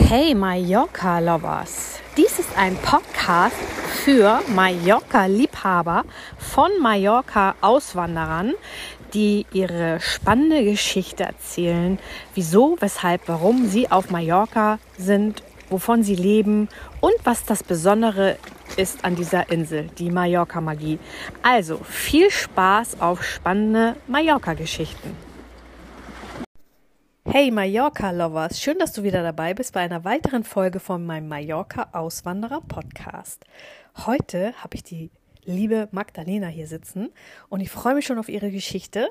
Hey Mallorca Lovers! Dies ist ein Podcast für Mallorca-Liebhaber von Mallorca-Auswanderern, die ihre spannende Geschichte erzählen, wieso, weshalb, warum sie auf Mallorca sind, wovon sie leben und was das Besondere ist an dieser Insel, die Mallorca-Magie. Also viel Spaß auf spannende Mallorca-Geschichten. Hey Mallorca-Lovers, schön, dass du wieder dabei bist bei einer weiteren Folge von meinem Mallorca-Auswanderer-Podcast. Heute habe ich die liebe Magdalena hier sitzen und ich freue mich schon auf ihre Geschichte.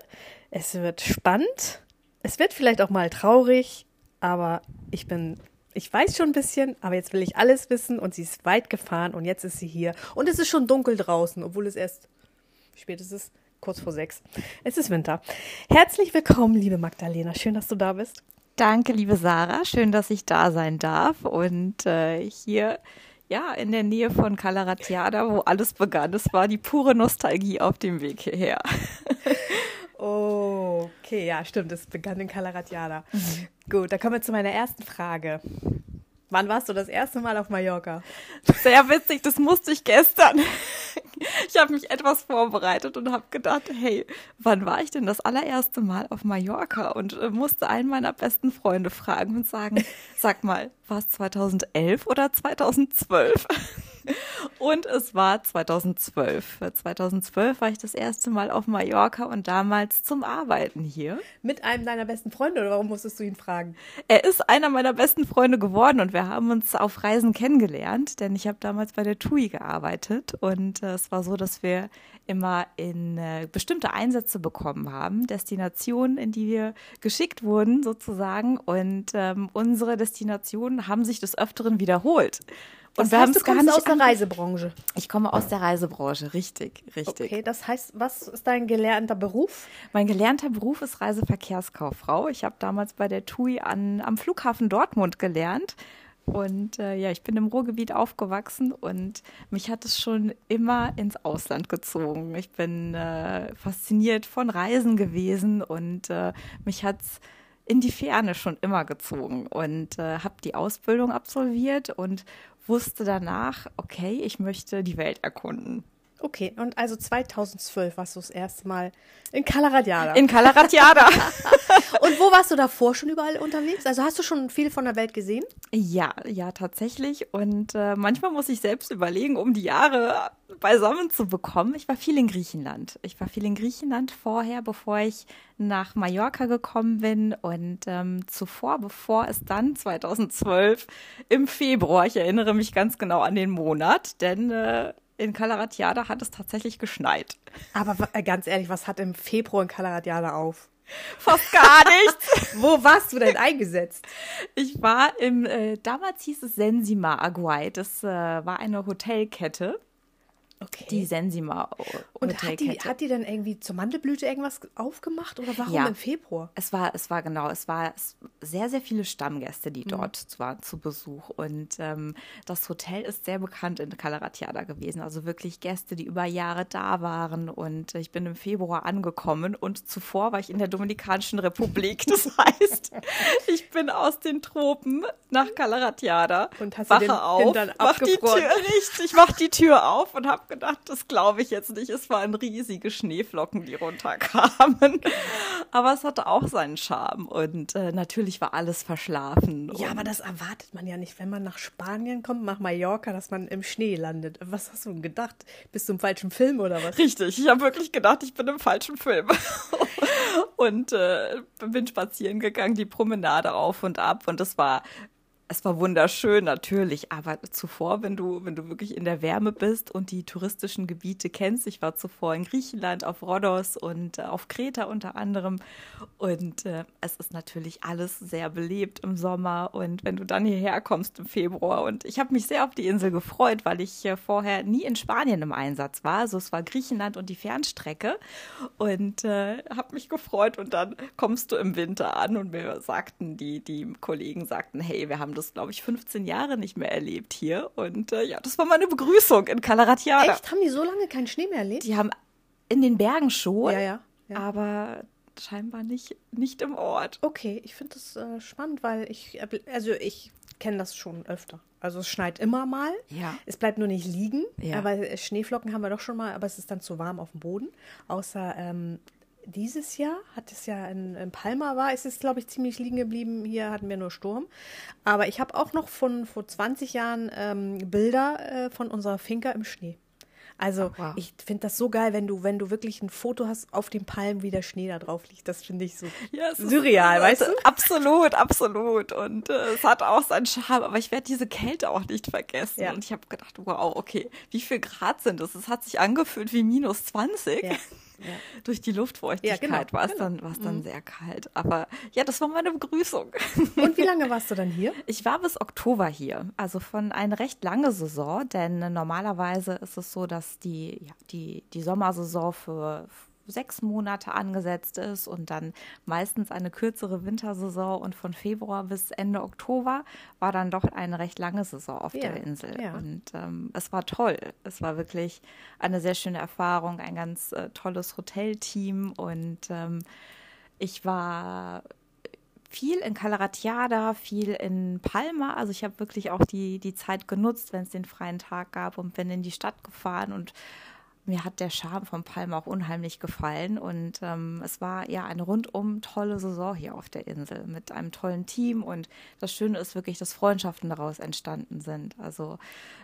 Es wird spannend, es wird vielleicht auch mal traurig, aber ich bin, ich weiß schon ein bisschen, aber jetzt will ich alles wissen und sie ist weit gefahren und jetzt ist sie hier und es ist schon dunkel draußen, obwohl es erst, wie spät ist? Kurz vor sechs. Es ist Winter. Herzlich willkommen, liebe Magdalena. Schön, dass du da bist. Danke, liebe Sarah. Schön, dass ich da sein darf und äh, hier ja in der Nähe von Calaratiada, wo alles begann. Es war die pure Nostalgie auf dem Weg hierher. oh, okay, ja, stimmt. Es begann in Calaratiada. Mhm. Gut, da kommen wir zu meiner ersten Frage. Wann warst du das erste Mal auf Mallorca? Sehr witzig, das musste ich gestern. Ich habe mich etwas vorbereitet und habe gedacht, hey, wann war ich denn das allererste Mal auf Mallorca? Und äh, musste einen meiner besten Freunde fragen und sagen, sag mal, war es 2011 oder 2012? Und es war 2012. 2012 war ich das erste Mal auf Mallorca und damals zum Arbeiten hier. Mit einem deiner besten Freunde oder warum musstest du ihn fragen? Er ist einer meiner besten Freunde geworden und wir haben uns auf Reisen kennengelernt, denn ich habe damals bei der TUI gearbeitet und äh, es war so, dass wir immer in äh, bestimmte Einsätze bekommen haben, Destinationen, in die wir geschickt wurden sozusagen und ähm, unsere Destinationen haben sich des Öfteren wiederholt. Und wir es gar nicht aus der Reisebranche. Ich komme aus der Reisebranche, richtig, richtig. Okay, das heißt, was ist dein gelernter Beruf? Mein gelernter Beruf ist Reiseverkehrskauffrau. Ich habe damals bei der TUI an, am Flughafen Dortmund gelernt. Und äh, ja, ich bin im Ruhrgebiet aufgewachsen und mich hat es schon immer ins Ausland gezogen. Ich bin äh, fasziniert von Reisen gewesen und äh, mich hat es in die Ferne schon immer gezogen und äh, habe die Ausbildung absolviert und wusste danach, okay, ich möchte die Welt erkunden. Okay, und also 2012 warst du das erste Mal in Calaratiada. In Calaratiada. und wo warst du davor schon überall unterwegs? Also hast du schon viel von der Welt gesehen? Ja, ja, tatsächlich. Und äh, manchmal muss ich selbst überlegen, um die Jahre beisammen zu bekommen. Ich war viel in Griechenland. Ich war viel in Griechenland vorher, bevor ich nach Mallorca gekommen bin. Und ähm, zuvor, bevor es dann 2012 im Februar, ich erinnere mich ganz genau an den Monat, denn äh, in Calaratiada hat es tatsächlich geschneit. Aber äh, ganz ehrlich, was hat im Februar in Calaratiada auf? Fast gar nichts. Wo warst du denn eingesetzt? Ich war im, äh, damals hieß es Sensima Aguay. Das äh, war eine Hotelkette. Okay. Die Sensima. Und hat die, hat die dann irgendwie zur Mandelblüte irgendwas aufgemacht oder warum ja. im Februar? Es war, es war genau, es war sehr, sehr viele Stammgäste, die mhm. dort mhm. waren zu Besuch. Und ähm, das Hotel ist sehr bekannt in Calaratiada gewesen. Also wirklich Gäste, die über Jahre da waren. Und ich bin im Februar angekommen und zuvor war ich in der Dominikanischen Republik. Das heißt, ich bin aus den Tropen nach Calaratiada. Und hast wache du den auf, mach die Tür, richtig, mach die Tür auf und habe gedacht, das glaube ich jetzt nicht. Es waren riesige Schneeflocken, die runterkamen. Aber es hatte auch seinen Charme. Und äh, natürlich war alles verschlafen. Ja, aber das erwartet man ja nicht, wenn man nach Spanien kommt, nach Mallorca, dass man im Schnee landet. Was hast du denn gedacht? Bist du im falschen Film oder was? Richtig, ich habe wirklich gedacht, ich bin im falschen Film. und äh, bin spazieren gegangen, die Promenade auf und ab. Und es war es war wunderschön natürlich, aber zuvor, wenn du, wenn du wirklich in der Wärme bist und die touristischen Gebiete kennst, ich war zuvor in Griechenland, auf Rhodos und äh, auf Kreta unter anderem. Und äh, es ist natürlich alles sehr belebt im Sommer. Und wenn du dann hierher kommst im Februar und ich habe mich sehr auf die Insel gefreut, weil ich äh, vorher nie in Spanien im Einsatz war, also es war Griechenland und die Fernstrecke. Und äh, habe mich gefreut. Und dann kommst du im Winter an und mir sagten die, die Kollegen sagten, hey, wir haben das, glaube ich, 15 Jahre nicht mehr erlebt hier. Und äh, ja, das war meine Begrüßung in Calaratiada. Echt? Haben die so lange keinen Schnee mehr erlebt? Die haben in den Bergen schon, ja, ja, ja. aber scheinbar nicht, nicht im Ort. Okay, ich finde das äh, spannend, weil ich, also ich kenne das schon öfter. Also es schneit immer mal. Ja. Es bleibt nur nicht liegen. Ja. Aber Schneeflocken haben wir doch schon mal, aber es ist dann zu warm auf dem Boden. Außer ähm, dieses Jahr hat es ja in, in Palma war, ist es glaube ich ziemlich liegen geblieben. Hier hatten wir nur Sturm. Aber ich habe auch noch von vor 20 Jahren ähm, Bilder äh, von unserer Finca im Schnee. Also wow. ich finde das so geil, wenn du, wenn du wirklich ein Foto hast auf den Palmen, wie der Schnee da drauf liegt. Das finde ich so Ja, es ist- surreal, weißt du? Absolut, absolut. Und äh, es hat auch seinen Charme, aber ich werde diese Kälte auch nicht vergessen. Ja. Und ich habe gedacht, wow, okay, wie viel Grad sind es? Es hat sich angefühlt wie minus 20. Ja. Durch die Luftfeuchtigkeit Ja, genau, war es genau. dann, war es dann sehr kalt. Aber ja, das war meine Begrüßung. Und wie lange warst du dann hier? Ich war bis Oktober hier, also von eine recht lange Saison, denn normalerweise ist es so, dass die, ja, die, die Sommersaison für sechs Monate angesetzt ist und dann meistens eine kürzere Wintersaison und von Februar bis Ende Oktober war dann doch eine recht lange Saison auf Ja, der Insel. ja. Und ähm, es war toll. Es war wirklich eine sehr schöne Erfahrung, ein ganz äh, tolles Hotelteam und ähm, ich war viel in Calaratiada, viel in Palma. Also ich habe wirklich auch die, die Zeit genutzt, wenn es den freien Tag gab und bin in die Stadt gefahren und mir hat der Charme von Palma auch unheimlich gefallen und ähm, es war ja eine rundum tolle Saison hier auf der Insel mit einem tollen Team und das Schöne ist wirklich, dass Freundschaften daraus entstanden sind. Also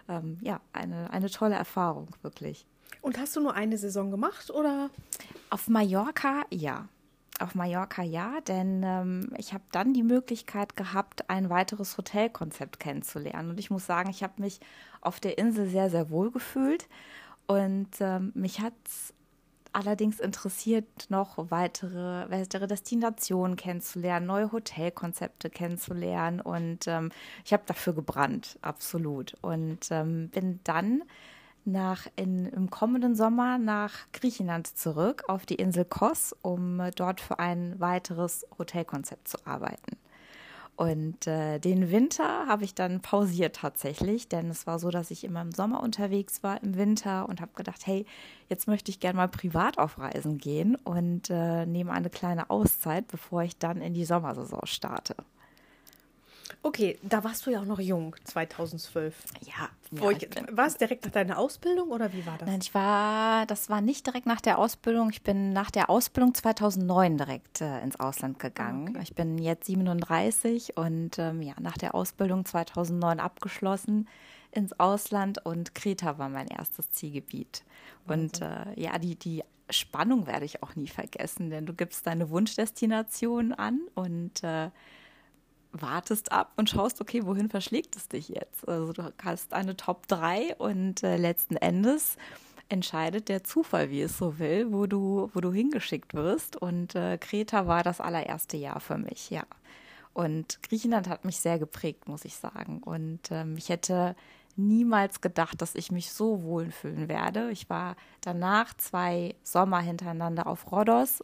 ähm, ja, eine, eine tolle Erfahrung wirklich. Und hast du nur eine Saison gemacht oder? Auf Mallorca ja. Auf Mallorca ja, denn ähm, ich habe dann die Möglichkeit gehabt, ein weiteres Hotelkonzept kennenzulernen. Und ich muss sagen, ich habe mich auf der Insel sehr, sehr wohl gefühlt. Und ähm, mich hat allerdings interessiert, noch weitere, weitere Destinationen kennenzulernen, neue Hotelkonzepte kennenzulernen. Und ähm, ich habe dafür gebrannt, absolut. Und ähm, bin dann nach in, im kommenden Sommer nach Griechenland zurück auf die Insel Kos, um äh, dort für ein weiteres Hotelkonzept zu arbeiten. Und äh, den Winter habe ich dann pausiert tatsächlich, denn es war so, dass ich immer im Sommer unterwegs war, im Winter und habe gedacht, hey, jetzt möchte ich gerne mal privat auf Reisen gehen und äh, nehme eine kleine Auszeit, bevor ich dann in die Sommersaison starte. Okay, da warst du ja auch noch jung, 2012. Ja, Wo ja, ich, war es direkt nach deiner Ausbildung oder wie war das? Nein, ich war, das war nicht direkt nach der Ausbildung. Ich bin nach der Ausbildung 2009 direkt äh, ins Ausland gegangen. Okay. Ich bin jetzt 37 und ähm, ja, nach der Ausbildung 2009 abgeschlossen ins Ausland und Kreta war mein erstes Zielgebiet. Und äh, ja, die, die Spannung werde ich auch nie vergessen, denn du gibst deine Wunschdestination an und äh, wartest ab und schaust, okay, wohin verschlägt es dich jetzt? Also du hast eine Top 3 und äh, letzten Endes entscheidet der Zufall, wie es so will, wo du, wo du hingeschickt wirst. Und äh, Kreta war das allererste Jahr für mich, ja. Und Griechenland hat mich sehr geprägt, muss ich sagen. Und ähm, ich hätte niemals gedacht, dass ich mich so wohlfühlen werde. Ich war danach zwei Sommer hintereinander auf Rhodos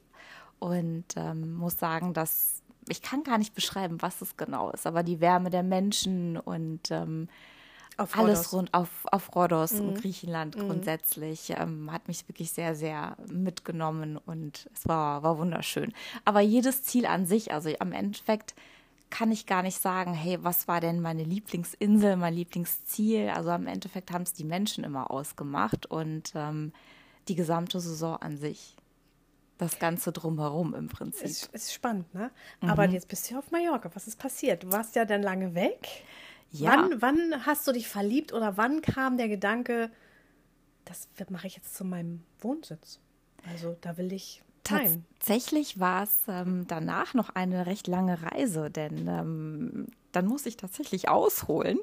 und ähm, muss sagen, dass ich kann gar nicht beschreiben, was es genau ist, aber die Wärme der Menschen und ähm, Auf alles rund auf, auf Rhodos und Griechenland grundsätzlich ähm, hat mich wirklich sehr, sehr mitgenommen und es war, war wunderschön. Aber jedes Ziel an sich, also am Endeffekt kann ich gar nicht sagen, hey, was war denn meine Lieblingsinsel, mein Lieblingsziel? Also am Endeffekt haben es die Menschen immer ausgemacht und ähm, die gesamte Saison an sich. Das Ganze drumherum im Prinzip. Ist, ist spannend, ne? Aber Mhm. jetzt bist du ja auf Mallorca. Was ist passiert? Du warst ja dann lange weg. Ja. Wann, wann hast du dich verliebt oder wann kam der Gedanke, das mache ich jetzt zu meinem Wohnsitz? Also da will ich. Tatsächlich war es ähm, danach noch eine recht lange Reise, denn ähm, dann muss ich tatsächlich ausholen.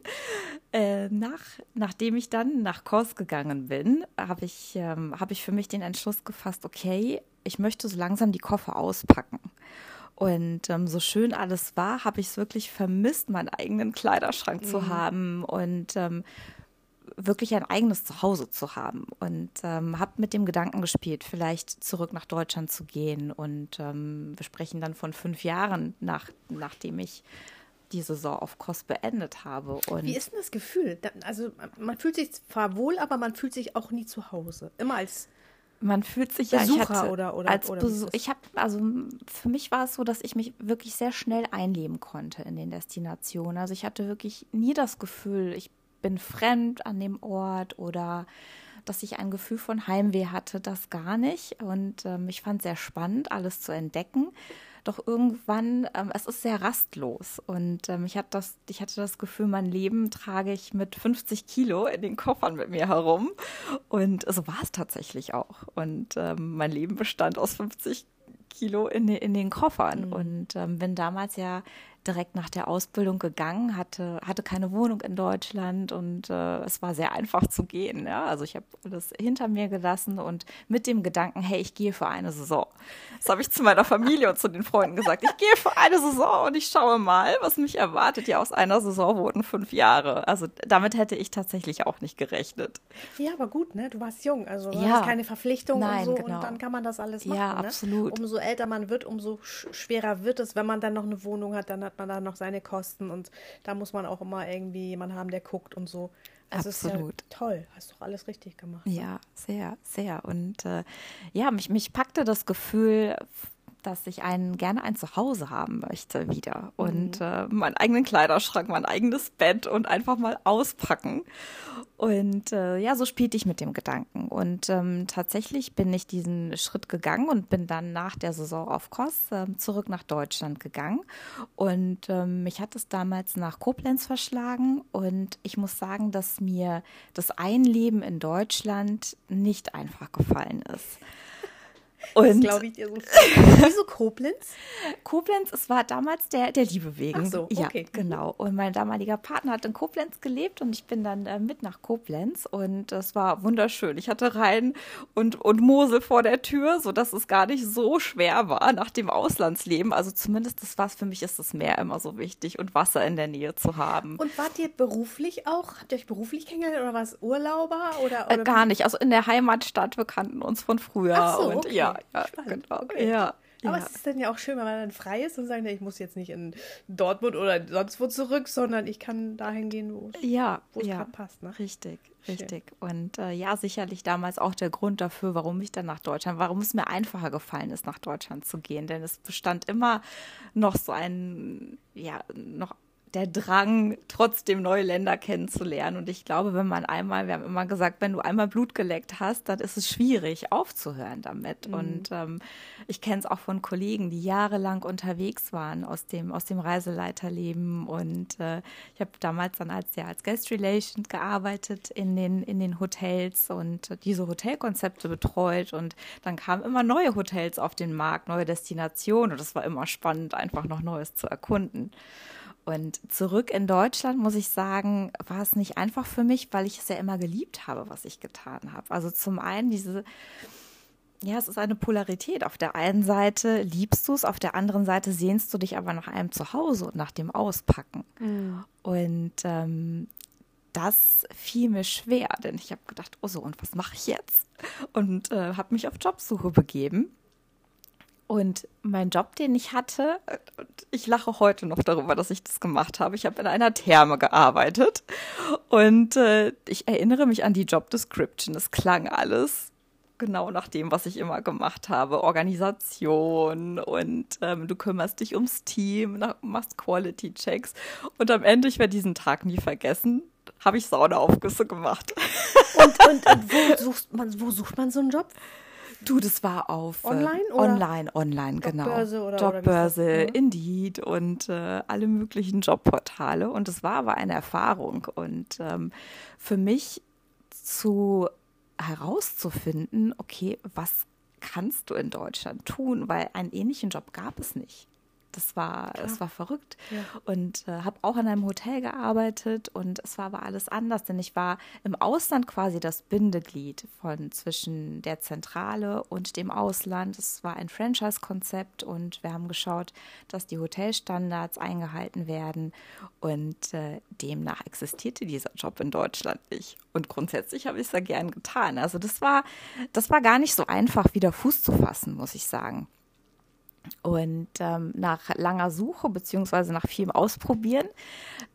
Äh, nach, nachdem ich dann nach Kos gegangen bin, habe ich, ähm, hab ich für mich den Entschluss gefasst, okay, ich möchte so langsam die Koffer auspacken. Und ähm, so schön alles war, habe ich es wirklich vermisst, meinen eigenen Kleiderschrank zu haben und ähm, wirklich ein eigenes Zuhause zu haben und ähm, habe mit dem Gedanken gespielt, vielleicht zurück nach Deutschland zu gehen. Und ähm, wir sprechen dann von fünf Jahren, nach, nachdem ich die Saison auf Kos beendet habe. Und Wie ist denn das Gefühl? Also man fühlt sich zwar wohl, aber man fühlt sich auch nie zu Hause. Immer als man fühlt sich Besucher ja ich hatte, oder, oder als oder Besuch, ich habe also für mich war es so, dass ich mich wirklich sehr schnell einleben konnte in den Destinationen. Also ich hatte wirklich nie das Gefühl, ich bin fremd an dem Ort oder dass ich ein Gefühl von Heimweh hatte, das gar nicht. Und ähm, ich fand sehr spannend, alles zu entdecken. Doch irgendwann, ähm, es ist sehr rastlos. Und ähm, ich, hatte das, ich hatte das Gefühl, mein Leben trage ich mit 50 Kilo in den Koffern mit mir herum. Und so war es tatsächlich auch. Und ähm, mein Leben bestand aus 50 Kilo in, in den Koffern. Mhm. Und ähm, bin damals ja direkt nach der Ausbildung gegangen, hatte, hatte keine Wohnung in Deutschland und äh, es war sehr einfach zu gehen. Ja? Also ich habe alles hinter mir gelassen und mit dem Gedanken, hey, ich gehe für eine Saison. Das habe ich zu meiner Familie und zu den Freunden gesagt. Ich gehe für eine Saison und ich schaue mal, was mich erwartet. Ja, aus einer Saison wurden fünf Jahre. Also damit hätte ich tatsächlich auch nicht gerechnet. Ja, aber gut, ne? Du warst jung, also du ja. hast keine Verpflichtung Nein, und so genau. und dann kann man das alles machen. Ja, ne? absolut. Umso älter man wird, umso schwerer wird es, wenn man dann noch eine Wohnung hat, dann hat man da noch seine Kosten und da muss man auch immer irgendwie jemanden haben, der guckt und so. Also Absolut. Ja toll, hast doch alles richtig gemacht. Ne? Ja, sehr, sehr. Und äh, ja, mich, mich packte das Gefühl, dass ich einen gerne ein Zuhause haben möchte wieder und mhm. äh, meinen eigenen Kleiderschrank, mein eigenes Bett und einfach mal auspacken. Und äh, ja, so spielte ich mit dem Gedanken. Und ähm, tatsächlich bin ich diesen Schritt gegangen und bin dann nach der Saison auf Kos äh, zurück nach Deutschland gegangen. Und ähm, mich hat es damals nach Koblenz verschlagen. Und ich muss sagen, dass mir das Einleben in Deutschland nicht einfach gefallen ist. Und glaube ich dir so. Wieso Koblenz? Koblenz, es war damals der, der Liebe wegen. Ach so, okay. Ja, genau. Und mein damaliger Partner hat in Koblenz gelebt und ich bin dann äh, mit nach Koblenz und es war wunderschön. Ich hatte Rhein und, und Mosel vor der Tür, sodass es gar nicht so schwer war nach dem Auslandsleben. Also zumindest das was für mich ist das Meer immer so wichtig und Wasser in der Nähe zu haben. Und wart ihr beruflich auch? Habt ihr euch beruflich kennengelernt oder war es Urlauber? Oder, oder äh, gar nicht. Also in der Heimatstadt, wir kannten uns von früher. Ach so, und okay. ja, ja, Spannend. genau. Okay. Ja. Aber ja. es ist dann ja auch schön, wenn man dann frei ist und sagt, ich muss jetzt nicht in Dortmund oder sonst wo zurück, sondern ich kann dahin gehen, wo es ja, ja. gerade passt. Ne? Richtig, richtig. Und äh, ja, sicherlich damals auch der Grund dafür, warum ich dann nach Deutschland, warum es mir einfacher gefallen ist, nach Deutschland zu gehen. Denn es bestand immer noch so ein, ja, noch der Drang, trotzdem neue Länder kennenzulernen. Und ich glaube, wenn man einmal, wir haben immer gesagt, wenn du einmal Blut geleckt hast, dann ist es schwierig, aufzuhören damit. Mhm. Und ähm, ich kenne es auch von Kollegen, die jahrelang unterwegs waren aus dem, aus dem Reiseleiterleben. Und äh, ich habe damals dann als, ja, als Guest Relation gearbeitet in den, in den Hotels und diese Hotelkonzepte betreut. Und dann kamen immer neue Hotels auf den Markt, neue Destinationen. Und es war immer spannend, einfach noch Neues zu erkunden. Und zurück in Deutschland, muss ich sagen, war es nicht einfach für mich, weil ich es ja immer geliebt habe, was ich getan habe. Also zum einen diese, ja, es ist eine Polarität. Auf der einen Seite liebst du es, auf der anderen Seite sehnst du dich aber nach einem Zuhause und nach dem Auspacken. Mhm. Und ähm, das fiel mir schwer, denn ich habe gedacht, oh so, und was mache ich jetzt? Und äh, habe mich auf Jobsuche begeben und mein Job, den ich hatte, ich lache heute noch darüber, dass ich das gemacht habe. Ich habe in einer Therme gearbeitet und äh, ich erinnere mich an die Job Description. Es klang alles genau nach dem, was ich immer gemacht habe. Organisation und ähm, du kümmerst dich ums Team, machst Quality Checks und am Ende, ich werde diesen Tag nie vergessen, habe ich Saunaaufgüsse gemacht. Und, und, und wo, sucht man, wo sucht man so einen Job? Du, das war auf äh, online, äh, online, online, genau. Jobbörse oder Jobbörse, oder Indeed und äh, alle möglichen Jobportale. Und es war aber eine Erfahrung. Und ähm, für mich zu herauszufinden, okay, was kannst du in Deutschland tun, weil einen ähnlichen Job gab es nicht das war, es war verrückt. Ja. Und äh, habe auch in einem Hotel gearbeitet und es war aber alles anders, denn ich war im Ausland quasi das Bindeglied von zwischen der Zentrale und dem Ausland. Es war ein Franchise-Konzept und wir haben geschaut, dass die Hotelstandards eingehalten werden und äh, demnach existierte dieser Job in Deutschland nicht. Und grundsätzlich habe ich es da gern getan. Also das war, das war gar nicht so einfach, wieder Fuß zu fassen, muss ich sagen. Und ähm, nach langer Suche beziehungsweise nach vielem Ausprobieren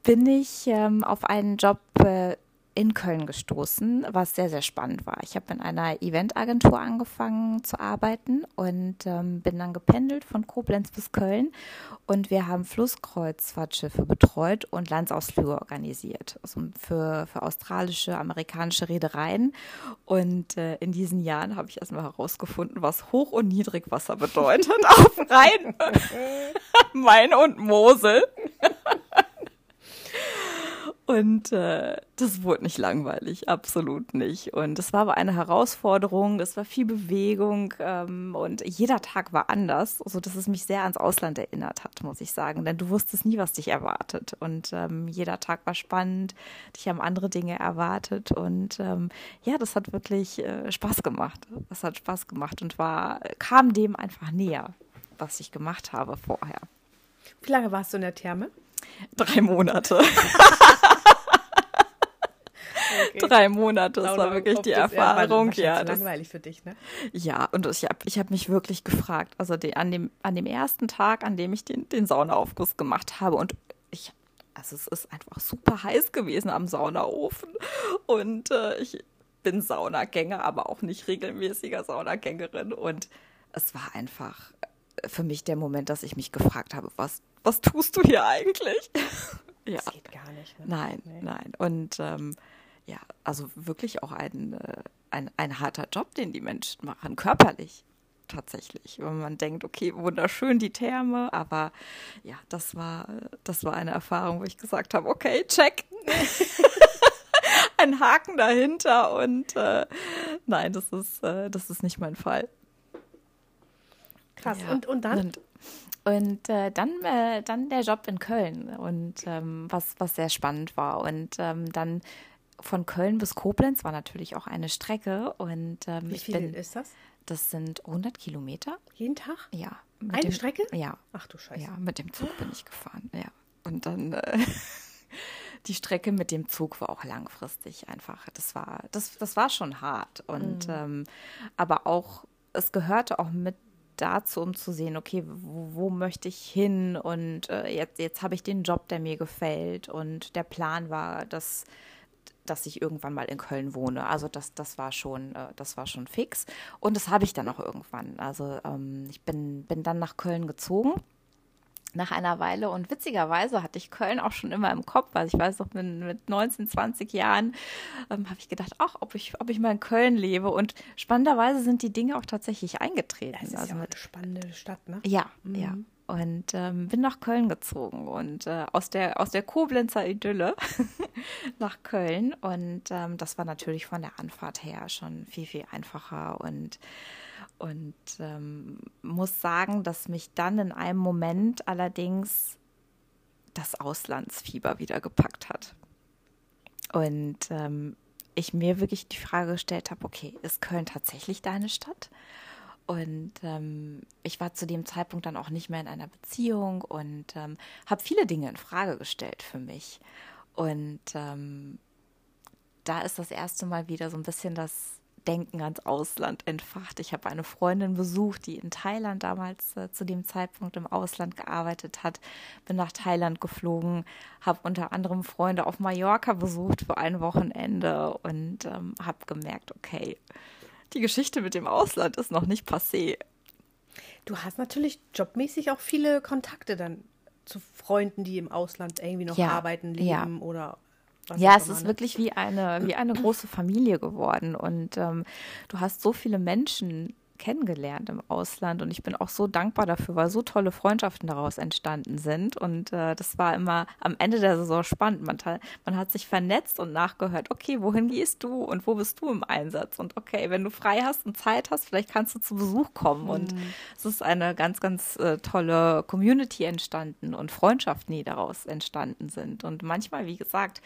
bin ich ähm, auf einen Job äh, in Köln gestoßen, was sehr, sehr spannend war. Ich habe in einer Eventagentur angefangen zu arbeiten und ähm, bin dann gependelt von Koblenz bis Köln. Und wir haben Flusskreuzfahrtschiffe betreut und Landsausflüge organisiert. Also für, für australische, amerikanische Reedereien. Und äh, in diesen Jahren habe ich erstmal herausgefunden, was Hoch- und Niedrigwasser bedeutet auf Rhein, Main und Mosel. Und äh, das wurde nicht langweilig, absolut nicht. Und es war aber eine Herausforderung, es war viel Bewegung ähm, und jeder Tag war anders, sodass es mich sehr ans Ausland erinnert hat, muss ich sagen. Denn du wusstest nie, was dich erwartet. Und ähm, jeder Tag war spannend, dich haben andere Dinge erwartet. Und ähm, ja, das hat wirklich äh, Spaß gemacht. Das hat Spaß gemacht und war, kam dem einfach näher, was ich gemacht habe vorher. Wie lange warst du in der Therme? Drei Monate. Okay. Drei Monate, das war wirklich die Erfahrung. Ja, das langweilig für dich, ne? Ja, und ich habe ich hab mich wirklich gefragt, also die, an, dem, an dem ersten Tag, an dem ich den, den Saunaaufguss gemacht habe und ich, also es ist einfach super heiß gewesen am Saunaofen und äh, ich bin Saunagänger, aber auch nicht regelmäßiger Saunagängerin und es war einfach für mich der Moment, dass ich mich gefragt habe, was, was tust du hier eigentlich? ja. Das geht gar nicht. Ne? Nein, nee. nein. Und ähm, ja, also wirklich auch ein, äh, ein, ein harter Job, den die Menschen machen, körperlich tatsächlich. Wenn man denkt, okay, wunderschön die Therme, aber ja, das war, das war eine Erfahrung, wo ich gesagt habe, okay, check. ein Haken dahinter und äh, nein, das ist, äh, das ist nicht mein Fall. Krass. Ja. Und, und dann? Und, und äh, dann, äh, dann der Job in Köln und ähm, was, was sehr spannend war. Und ähm, dann von Köln bis Koblenz war natürlich auch eine Strecke. Und ähm, wie viel bin, ist das? Das sind 100 Kilometer. Jeden Tag? Ja. Eine dem, Strecke? Ja. Ach du Scheiße. Ja, mit dem Zug bin ich gefahren. Ja. Und dann äh, die Strecke mit dem Zug war auch langfristig einfach. Das war, das, das war schon hart. Und mhm. ähm, aber auch, es gehörte auch mit dazu, um zu sehen, okay, wo, wo möchte ich hin? Und äh, jetzt, jetzt habe ich den Job, der mir gefällt. Und der Plan war, dass dass ich irgendwann mal in Köln wohne. Also das, das war schon, äh, das war schon fix. Und das habe ich dann auch irgendwann. Also ähm, ich bin, bin dann nach Köln gezogen nach einer Weile. Und witzigerweise hatte ich Köln auch schon immer im Kopf. Also ich weiß noch, mit, mit 19, 20 Jahren ähm, habe ich gedacht, ach, ob ich, ob ich mal in Köln lebe. Und spannenderweise sind die Dinge auch tatsächlich eingetreten. Das ist also ja eine spannende Stadt, ne? Ja, mhm. ja. Und ähm, bin nach Köln gezogen und äh, aus, der, aus der Koblenzer Idylle nach Köln. Und ähm, das war natürlich von der Anfahrt her schon viel, viel einfacher und und ähm, muss sagen, dass mich dann in einem Moment allerdings das Auslandsfieber wieder gepackt hat. Und ähm, ich mir wirklich die Frage gestellt habe, okay, ist Köln tatsächlich deine Stadt? Und ähm, ich war zu dem Zeitpunkt dann auch nicht mehr in einer Beziehung und ähm, habe viele Dinge in Frage gestellt für mich. Und ähm, da ist das erste Mal wieder so ein bisschen das Denken ans Ausland entfacht. Ich habe eine Freundin besucht, die in Thailand damals äh, zu dem Zeitpunkt im Ausland gearbeitet hat. Bin nach Thailand geflogen, habe unter anderem Freunde auf Mallorca besucht für ein Wochenende und ähm, habe gemerkt, okay, die Geschichte mit dem Ausland ist noch nicht passé. Du hast natürlich jobmäßig auch viele Kontakte dann zu Freunden, die im Ausland irgendwie noch ja, arbeiten, leben ja. oder ja, es ist wirklich wie eine, wie eine große Familie geworden. Und ähm, du hast so viele Menschen kennengelernt im Ausland und ich bin auch so dankbar dafür, weil so tolle Freundschaften daraus entstanden sind und äh, das war immer am Ende der Saison spannend. Man, man hat sich vernetzt und nachgehört, okay, wohin gehst du und wo bist du im Einsatz und okay, wenn du frei hast und Zeit hast, vielleicht kannst du zu Besuch kommen mhm. und es ist eine ganz, ganz äh, tolle Community entstanden und Freundschaften, die daraus entstanden sind und manchmal, wie gesagt,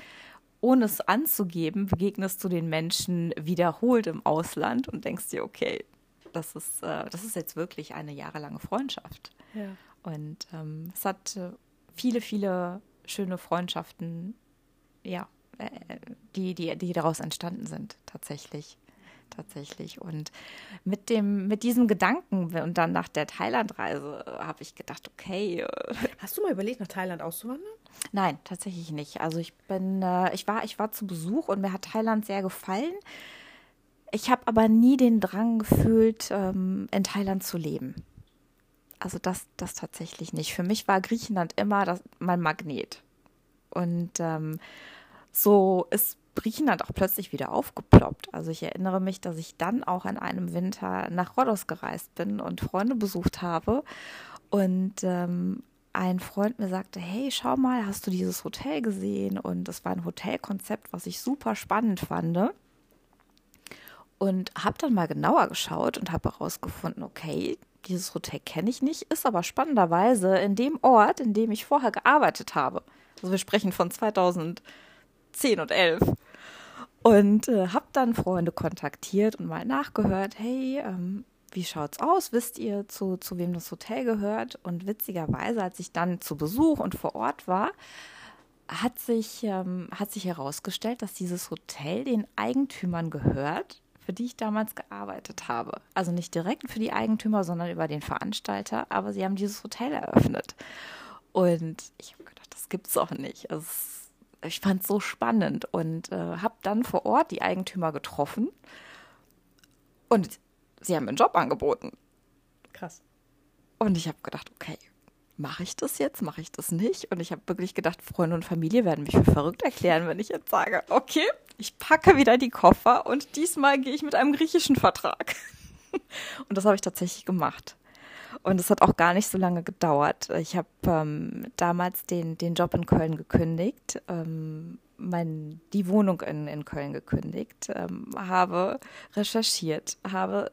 ohne es anzugeben, begegnest du den Menschen wiederholt im Ausland und denkst dir, okay, das ist, äh, das ist jetzt wirklich eine jahrelange Freundschaft. Ja. Und ähm, es hat äh, viele, viele schöne Freundschaften, ja, äh, die, die, die daraus entstanden sind, tatsächlich. Tatsächlich. Und mit dem, mit diesem Gedanken und dann nach der Thailandreise habe ich gedacht, okay. Hast du mal überlegt, nach Thailand auszuwandern? Nein, tatsächlich nicht. Also ich bin, äh, ich war, ich war zu Besuch und mir hat Thailand sehr gefallen. Ich habe aber nie den Drang gefühlt, ähm, in Thailand zu leben. Also das, das tatsächlich nicht. Für mich war Griechenland immer das, mein Magnet. Und ähm, so ist Griechenland auch plötzlich wieder aufgeploppt. Also ich erinnere mich, dass ich dann auch in einem Winter nach Rhodos gereist bin und Freunde besucht habe. Und ähm, ein Freund mir sagte, hey, schau mal, hast du dieses Hotel gesehen? Und das war ein Hotelkonzept, was ich super spannend fand. Und habe dann mal genauer geschaut und habe herausgefunden, okay, dieses Hotel kenne ich nicht, ist aber spannenderweise in dem Ort, in dem ich vorher gearbeitet habe. Also wir sprechen von 2010 und 11. Und äh, habe dann Freunde kontaktiert und mal nachgehört, hey, ähm, wie schaut's aus? Wisst ihr, zu, zu wem das Hotel gehört? Und witzigerweise, als ich dann zu Besuch und vor Ort war, hat sich, ähm, hat sich herausgestellt, dass dieses Hotel den Eigentümern gehört, für die ich damals gearbeitet habe. Also nicht direkt für die Eigentümer, sondern über den Veranstalter, aber sie haben dieses Hotel eröffnet. Und ich habe gedacht, das gibt's doch nicht. Also, ich fand es so spannend und äh, habe dann vor Ort die Eigentümer getroffen. Und sie haben einen Job angeboten. Krass. Und ich habe gedacht, okay, mache ich das jetzt, mache ich das nicht? Und ich habe wirklich gedacht, Freunde und Familie werden mich für verrückt erklären, wenn ich jetzt sage, okay, ich packe wieder die Koffer und diesmal gehe ich mit einem griechischen Vertrag. und das habe ich tatsächlich gemacht. Und es hat auch gar nicht so lange gedauert. Ich habe ähm, damals den, den Job in Köln gekündigt, ähm, mein, die Wohnung in, in Köln gekündigt, ähm, habe recherchiert, habe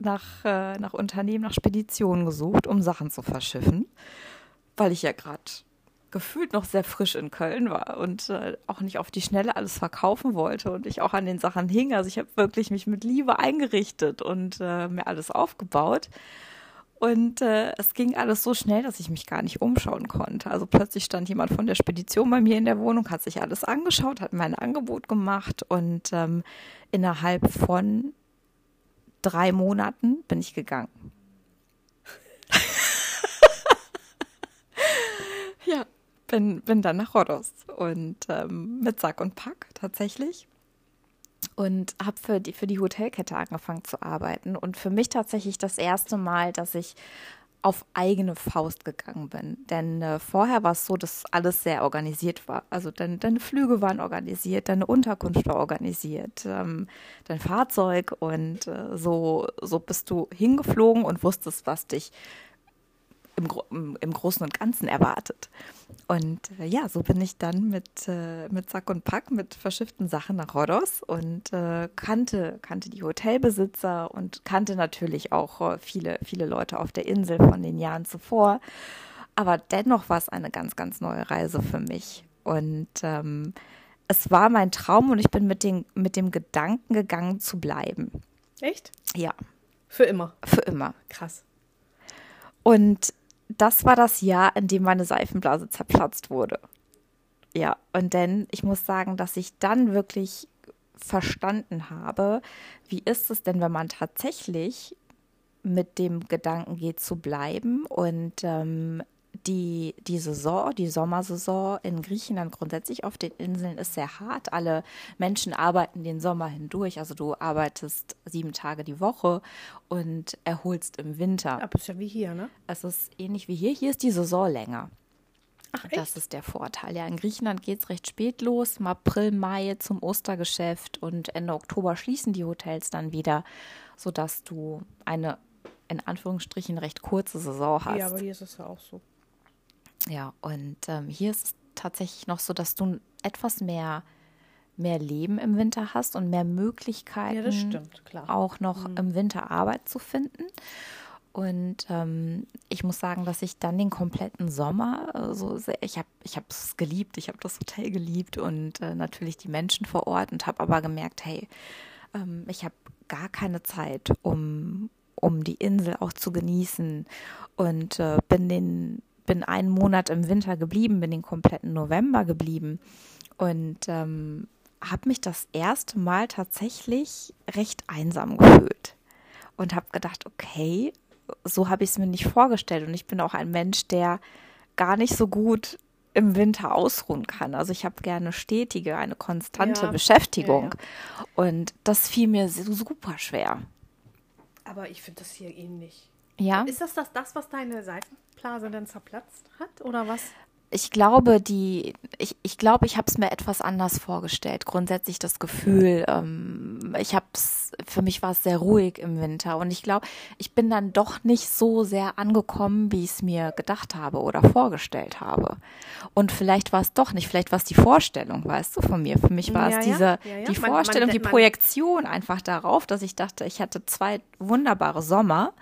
nach, äh, nach Unternehmen, nach Speditionen gesucht, um Sachen zu verschiffen, weil ich ja gerade gefühlt noch sehr frisch in Köln war und äh, auch nicht auf die Schnelle alles verkaufen wollte und ich auch an den Sachen hing. Also ich habe wirklich mich mit Liebe eingerichtet und äh, mir alles aufgebaut. Und äh, es ging alles so schnell, dass ich mich gar nicht umschauen konnte. Also plötzlich stand jemand von der Spedition bei mir in der Wohnung, hat sich alles angeschaut, hat mir ein Angebot gemacht und ähm, innerhalb von drei Monaten bin ich gegangen. ja, bin, bin dann nach Rhodos und ähm, mit Sack und Pack tatsächlich und habe für die, für die Hotelkette angefangen zu arbeiten. Und für mich tatsächlich das erste Mal, dass ich auf eigene Faust gegangen bin. Denn äh, vorher war es so, dass alles sehr organisiert war. Also dein, deine Flüge waren organisiert, deine Unterkunft war organisiert, ähm, dein Fahrzeug und äh, so, so bist du hingeflogen und wusstest, was dich im, im, Großen und Ganzen erwartet. Und äh, ja, so bin ich dann mit, äh, mit Sack und Pack, mit verschifften Sachen nach Rhodos und äh, kannte, kannte die Hotelbesitzer und kannte natürlich auch äh, viele, viele Leute auf der Insel von den Jahren zuvor. Aber dennoch war es eine ganz, ganz neue Reise für mich. Und ähm, es war mein Traum und ich bin mit, den, mit dem Gedanken gegangen zu bleiben. Echt? Ja. Für immer. Für immer. Krass. Und das war das Jahr, in dem meine Seifenblase zerplatzt wurde. Ja, und denn ich muss sagen, dass ich dann wirklich verstanden habe, wie ist es denn, wenn man tatsächlich mit dem Gedanken geht zu bleiben und ähm, die, die Saison, die Sommersaison in Griechenland grundsätzlich auf den Inseln ist sehr hart. Alle Menschen arbeiten den Sommer hindurch. Also du arbeitest sieben Tage die Woche und erholst im Winter. Aber ist ja wie hier, ne? Es ist ähnlich wie hier. Hier ist die Saison länger. Ach, echt? Das ist der Vorteil. Ja, in Griechenland geht es recht spät los, im April, Mai zum Ostergeschäft und Ende Oktober schließen die Hotels dann wieder, sodass du eine in Anführungsstrichen recht kurze Saison hast. Ja, aber hier ist es ja auch so. Ja, und ähm, hier ist es tatsächlich noch so, dass du etwas mehr, mehr Leben im Winter hast und mehr Möglichkeiten, Ja, stimmt, klar. auch noch im Winter Arbeit zu finden. Und ähm, ich muss sagen, dass ich dann den kompletten Sommer äh, so sehr, ich habe ich habe es geliebt, ich habe das Hotel geliebt und äh, natürlich die Menschen vor Ort und habe aber gemerkt, hey, ähm, ich habe gar keine Zeit, um um die Insel auch zu genießen und äh, bin den bin einen Monat im Winter geblieben, bin den kompletten November geblieben und ähm, habe mich das erste Mal tatsächlich recht einsam gefühlt und habe gedacht, okay, so habe ich es mir nicht vorgestellt und ich bin auch ein Mensch, der gar nicht so gut im Winter ausruhen kann. Also ich habe gerne stetige, eine konstante Ja, Beschäftigung. ja, Und das fiel mir super schwer. Aber ich finde das hier ähnlich. Ja, Ist das, das das, was deine Seifenblase dann zerplatzt hat? Oder was? ich glaube, die, ich, ich glaube, ich habe es mir etwas anders vorgestellt. Grundsätzlich das Gefühl, ähm, ich habe es, für mich war es sehr ruhig im Winter und ich glaube, ich bin dann doch nicht so sehr angekommen, wie ich es mir gedacht habe oder vorgestellt habe. Und vielleicht war es doch nicht, vielleicht war es die Vorstellung, weißt du, von mir. Für mich war Ja, es diese, ja, ja. die Man- man- Vorstellung, die man- Projektion einfach darauf, dass ich dachte, ich hatte zwei wunderbare Sommer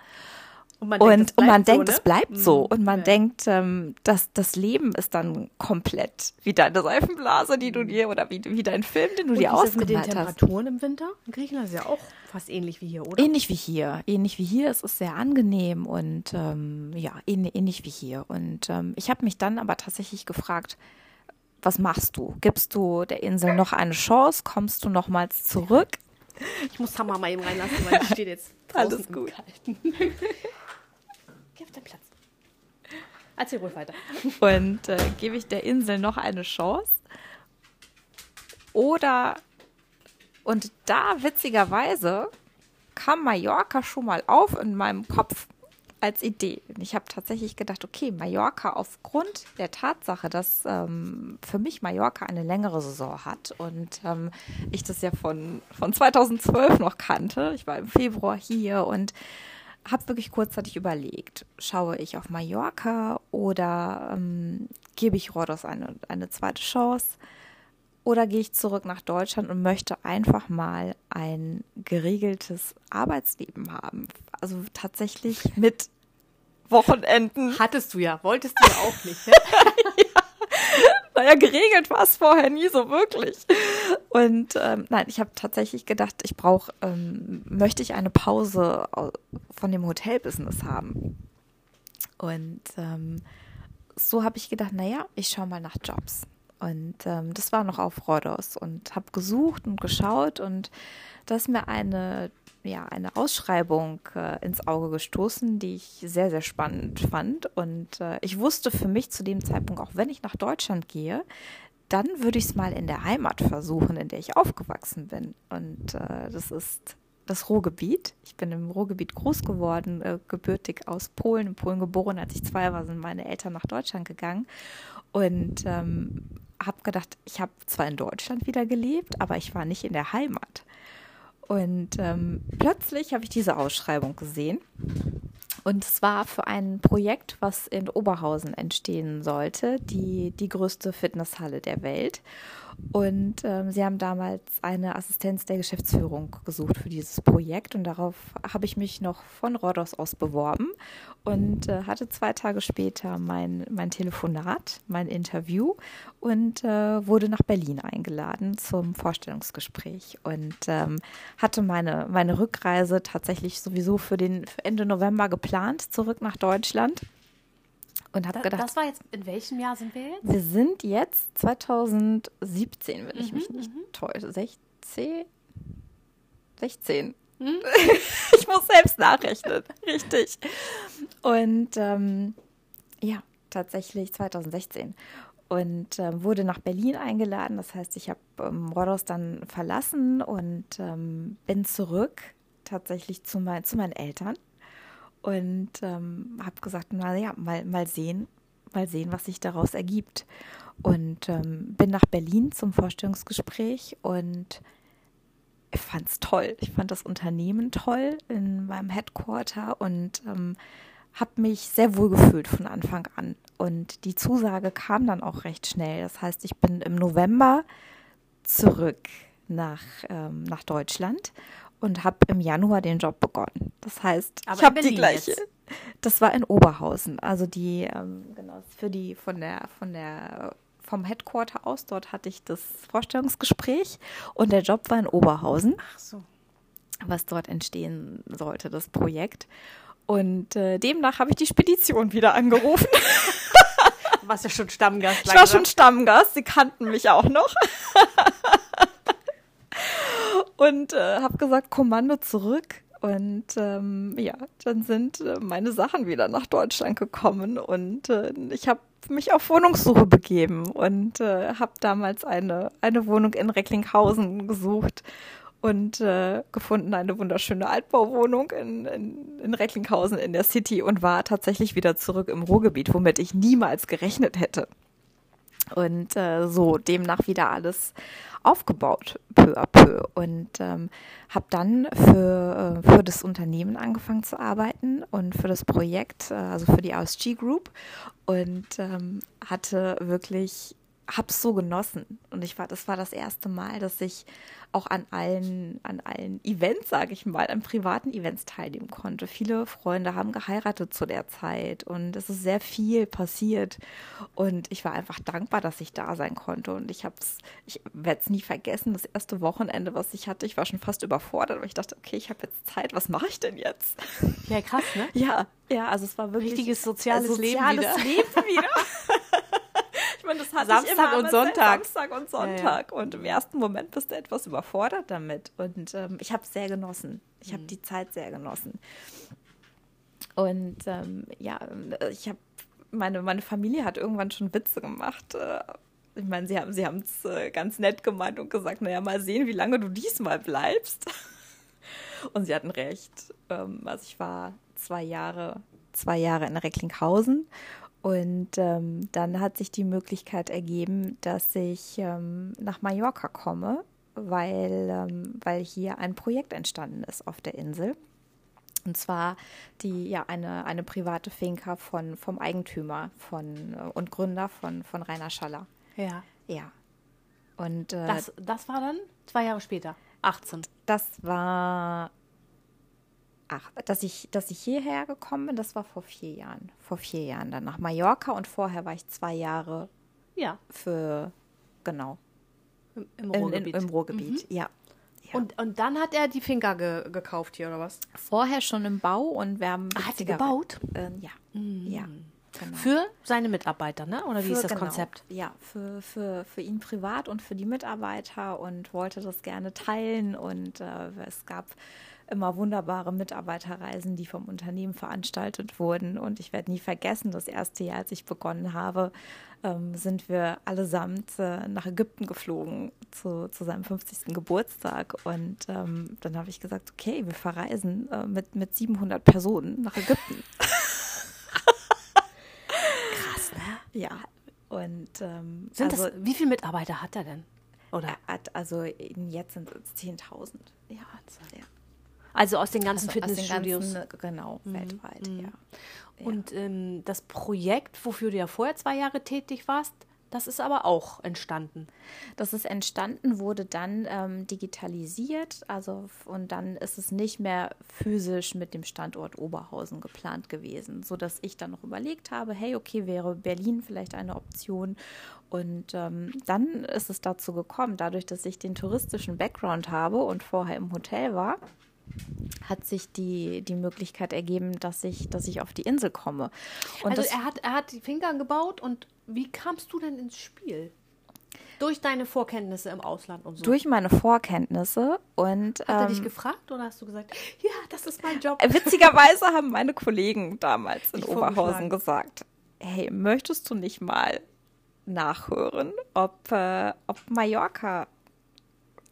Und man und, und man denkt, es es bleibt so. Und man Ja. denkt, ähm, dass das Leben ist dann komplett wie deine Seifenblase, die du dir, oder wie, wie dein Film, den du Und dir ist das mit den ausgemalt hast. Temperaturen im Winter? In Griechenland ist ja auch fast ähnlich wie hier, oder? Ähnlich wie hier. Ähnlich wie hier. Es ist sehr angenehm und ähm, ja, ähnlich, ähnlich wie hier. Und ähm, ich habe mich dann aber tatsächlich gefragt, was machst du? Gibst du der Insel noch eine Chance? Kommst du nochmals zurück? Ich muss Hammer mal eben reinlassen, weil die steht jetzt draußen Alles im gut. Kalten. Auf deinen Platz. Erzähl ruhig weiter. Und äh, gebe ich der Insel noch eine Chance? Oder, und da witzigerweise kam Mallorca schon mal auf in meinem Kopf als Idee. Und ich habe tatsächlich gedacht, okay, Mallorca aufgrund der Tatsache, dass ähm, für mich Mallorca eine längere Saison hat und ähm, ich das ja von, von 2012 noch kannte. Ich war im Februar hier und habe wirklich kurzzeitig überlegt, schaue ich auf Mallorca oder ähm, gebe ich Rhodos eine, eine zweite Chance oder gehe ich zurück nach Deutschland und möchte einfach mal ein geregeltes Arbeitsleben haben. Also tatsächlich mit Wochenenden. Hattest du ja, wolltest du ja auch nicht. Ne? Naja, geregelt war es vorher nie so wirklich. Und ähm, nein, ich habe tatsächlich gedacht, ich brauche, ähm, möchte ich eine Pause au- von dem Hotelbusiness haben. Und ähm, so habe ich gedacht, naja, ich schaue mal nach Jobs. Und ähm, das war noch auf Rhodos und habe gesucht und geschaut und da ist mir eine, ja, eine Ausschreibung äh, ins Auge gestoßen, die ich sehr, sehr spannend fand. Und äh, ich wusste für mich zu dem Zeitpunkt, auch wenn ich nach Deutschland gehe, dann würde ich es mal in der Heimat versuchen, in der ich aufgewachsen bin. Und äh, das ist das Ruhrgebiet. Ich bin im Ruhrgebiet groß geworden, äh, gebürtig aus Polen, in Polen geboren. Als ich zwei war, sind meine Eltern nach Deutschland gegangen. Und ähm, habe gedacht, ich habe zwar in Deutschland wieder gelebt, aber ich war nicht in der Heimat. Und ähm, plötzlich habe ich diese Ausschreibung gesehen. Und es war für ein Projekt, was in Oberhausen entstehen sollte, die, die größte Fitnesshalle der Welt. Und ähm, sie haben damals eine Assistenz der Geschäftsführung gesucht für dieses Projekt. Und darauf habe ich mich noch von Rhodos aus beworben und äh, hatte zwei Tage später mein, mein Telefonat, mein Interview und äh, wurde nach Berlin eingeladen zum Vorstellungsgespräch und ähm, hatte meine, meine Rückreise tatsächlich sowieso für den für Ende November geplant, zurück nach Deutschland. Und habe Das, gedacht, das war jetzt, in welchem Jahr sind wir jetzt? wir sind jetzt 2017, wenn ich Mhm, mich nicht täusche. 16? 16. Mhm. ich muss selbst nachrechnen. Richtig. Und ähm, ja, tatsächlich 2016. Und ähm, wurde nach Berlin eingeladen. Das heißt, ich habe ähm, Rhodos dann verlassen und ähm, bin zurück tatsächlich zu, mein, zu meinen Eltern und ähm, habe gesagt, na ja, mal, mal sehen, mal sehen, was sich daraus ergibt. Und ähm, bin nach Berlin zum Vorstellungsgespräch und ich fand es toll. Ich fand das Unternehmen toll in meinem Headquarter und ähm, habe mich sehr wohl gefühlt von Anfang an. Und die Zusage kam dann auch recht schnell. Das heißt, ich bin im November zurück nach, ähm, nach Deutschland und habe im Januar den Job begonnen. Das heißt, Aber ich habe die gleiche. jetzt? Das war in Oberhausen, also die ähm, genau für die von der von der vom Headquarter aus. Dort hatte ich das Vorstellungsgespräch und der Job war in Oberhausen, Ach so. was dort entstehen sollte, das Projekt. Und äh, demnach habe ich die Spedition wieder angerufen. Du warst ja schon Stammgast. Ich war schon Stammgast, sie kannten mich auch noch. und äh, habe gesagt, Kommando zurück. Und ähm, ja, dann sind äh, meine Sachen wieder nach Deutschland gekommen. Und äh, ich habe mich auf Wohnungssuche begeben und äh, habe damals eine, eine Wohnung in Recklinghausen gesucht und äh, gefunden eine wunderschöne Altbauwohnung in, in, in Recklinghausen in der City und war tatsächlich wieder zurück im Ruhrgebiet, womit ich niemals gerechnet hätte. Und äh, so demnach wieder alles aufgebaut, peu à peu. Und ähm, habe dann für, äh, für das Unternehmen angefangen zu arbeiten und für das Projekt, äh, also für die ASG Group. Und ähm, hatte wirklich habe es so genossen und ich war, das war das erste Mal, dass ich auch an allen, an allen Events, sage ich mal, an privaten Events teilnehmen konnte. Viele Freunde haben geheiratet zu der Zeit und es ist sehr viel passiert und ich war einfach dankbar, dass ich da sein konnte und ich habe es, ich werde es nie vergessen, das erste Wochenende, was ich hatte, ich war schon fast überfordert, aber ich dachte, okay, ich habe jetzt Zeit, was mache ich denn jetzt? Ja, krass, ne? Ja, ja, also es war wirklich richtiges soziales, soziales Leben wieder. Leben wieder. Meine, das hatte Samstag und Sonntag. Samstag und Sonntag. Und im ersten Moment bist du etwas überfordert damit. Und ähm, ich habe es sehr genossen. Ich habe die Zeit sehr genossen. Und ähm, ja, ich habe meine, meine Familie hat irgendwann schon Witze gemacht. Äh, Ich meine, sie haben sie es äh, ganz nett gemeint und gesagt, naja, mal sehen, wie lange du diesmal bleibst. Und sie hatten recht. Ähm, also ich war zwei Jahre, zwei Jahre in Recklinghausen und ähm, dann hat sich die Möglichkeit ergeben, dass ich ähm, nach Mallorca komme, weil, ähm, weil hier ein Projekt entstanden ist auf der Insel. Und zwar die, ja, eine, eine private Finca von, vom Eigentümer von, äh, und Gründer von, von Rainer Schaller. Ja. Ja. Und äh, Das, das war dann zwei Jahre später. 18. das war, ach, dass ich, dass ich hierher gekommen bin, das war vor vier Jahren. Vor vier Jahren dann nach Mallorca und vorher war ich zwei Jahre Ja, für, genau, im, im in, Ruhrgebiet. in, im Ruhrgebiet, ja. ja. Und, und dann hat er die Finca ge gekauft hier, oder was? vorher schon im Bau und wir haben. Ah, hat sie witziger- gebaut? Ähm, ja, ja. Genau. Für seine Mitarbeiter, ne? Oder wie Für- ist das genau, Konzept? Ja, für, für, für ihn privat und für die Mitarbeiter und wollte das gerne teilen. Und äh, es gab immer wunderbare Mitarbeiterreisen, die vom Unternehmen veranstaltet wurden. Und ich werde nie vergessen, das erste Jahr, als ich begonnen habe, ähm, sind wir allesamt äh, nach Ägypten geflogen zu, zu seinem 50. Geburtstag. Und ähm, dann habe ich gesagt, okay, wir verreisen äh, mit, mit 700 Personen nach Ägypten. Krass, ne? Ja. Und ähm, Sind also, das, wie viele Mitarbeiter hat er denn? Oder? er hat also jetzt sind es 10.000. Ja, ja. Also aus den ganzen Also aus den Fitnessstudios. ganzen, genau, weltweit, ja. Und ähm, das Projekt, wofür du ja vorher zwei Jahre tätig warst, das ist aber auch entstanden. Das ist entstanden, wurde dann ähm, digitalisiert, also und dann ist es nicht mehr physisch mit dem Standort Oberhausen geplant gewesen, so dass ich dann noch überlegt habe, hey, okay, wäre Berlin vielleicht eine Option und ähm, dann ist es dazu gekommen, dadurch, dass ich den touristischen Background habe und vorher im Hotel war, hat sich die, die Möglichkeit ergeben, dass ich, dass ich auf die Insel komme. Und also er hat, er hat die Finger gebaut und wie kamst du denn ins Spiel? Durch deine Vorkenntnisse im Ausland und so. durch meine Vorkenntnisse und hat er dich ähm, gefragt oder hast du gesagt, ja, das ist mein Job? Witzigerweise haben meine Kollegen damals in Dich Oberhausen gesagt, hey, möchtest du nicht mal nachhören, ob, äh, ob Mallorca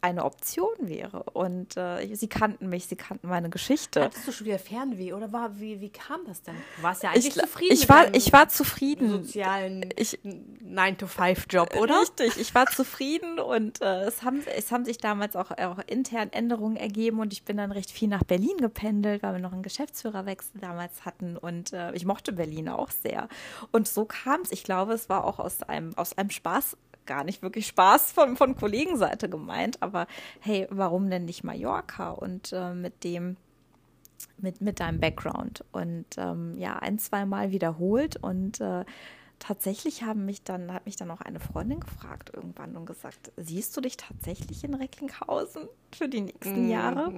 eine Option wäre? Und äh, sie kannten mich, sie kannten meine Geschichte. Hattest du schon wieder Fernweh oder war, wie, wie kam das denn? Du warst ja eigentlich Ich, zufrieden ich, war, ich war zufrieden. sozialen Ich- 9-to-5-Job, oder? Richtig, ich war zufrieden und äh, es, haben, es haben sich damals auch, auch intern Änderungen ergeben und ich bin dann recht viel nach Berlin gependelt, weil wir noch einen Geschäftsführerwechsel damals hatten und äh, ich mochte Berlin auch sehr. Und so kam es, ich glaube, es war auch aus einem, aus einem Spaß gar nicht wirklich Spaß von, von Kollegenseite gemeint, aber hey, warum denn nicht Mallorca? Und äh, mit dem, mit, mit deinem Background. Und ähm, ja, ein, zwei Mal wiederholt und äh, tatsächlich haben mich dann, hat mich dann auch eine Freundin gefragt irgendwann und gesagt, siehst du dich tatsächlich in Recklinghausen für die nächsten Jahre?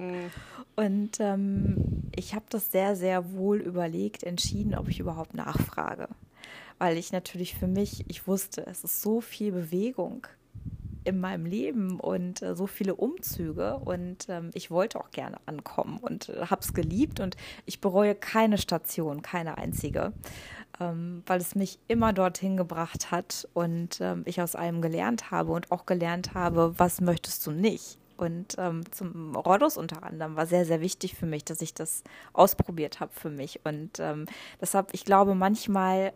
Und ähm, ich habe das sehr, sehr wohl überlegt, entschieden, ob ich überhaupt nachfrage. Weil ich natürlich für mich, ich wusste, es ist so viel Bewegung in meinem Leben und äh, so viele Umzüge und ähm, ich wollte auch gerne ankommen und äh, habe es geliebt und ich bereue keine Station, keine einzige, ähm, weil es mich immer dorthin gebracht hat und ähm, ich aus allem gelernt habe und auch gelernt habe, was möchtest du nicht. Und ähm, zum Rhodos unter anderem war sehr, sehr wichtig für mich, dass ich das ausprobiert habe für mich. Und ähm, deshalb, ich glaube, manchmal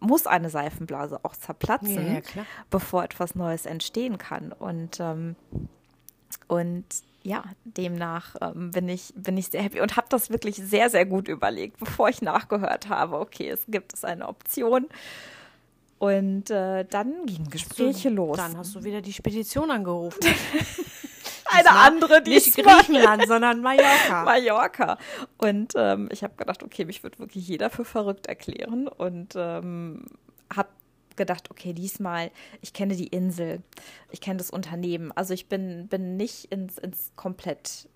muss eine Seifenblase auch zerplatzen, Ja, ja, bevor etwas Neues entstehen kann. Und, ähm, und ja, demnach ähm, bin, ich, bin ich sehr happy und habe das wirklich sehr, sehr gut überlegt, bevor ich nachgehört habe, okay, es gibt es eine Option. Und äh, dann gingen Gespräche los. Dann hast du wieder die Spedition angerufen. eine Diesmal andere, Nicht diesmal Griechenland, sondern Mallorca. Mallorca. Und ähm, ich habe gedacht, okay, mich wird wirklich jeder für verrückt erklären und ähm, habe gedacht, okay, diesmal, ich kenne die Insel, ich kenne das Unternehmen. Also ich bin, bin nicht ins, ins komplett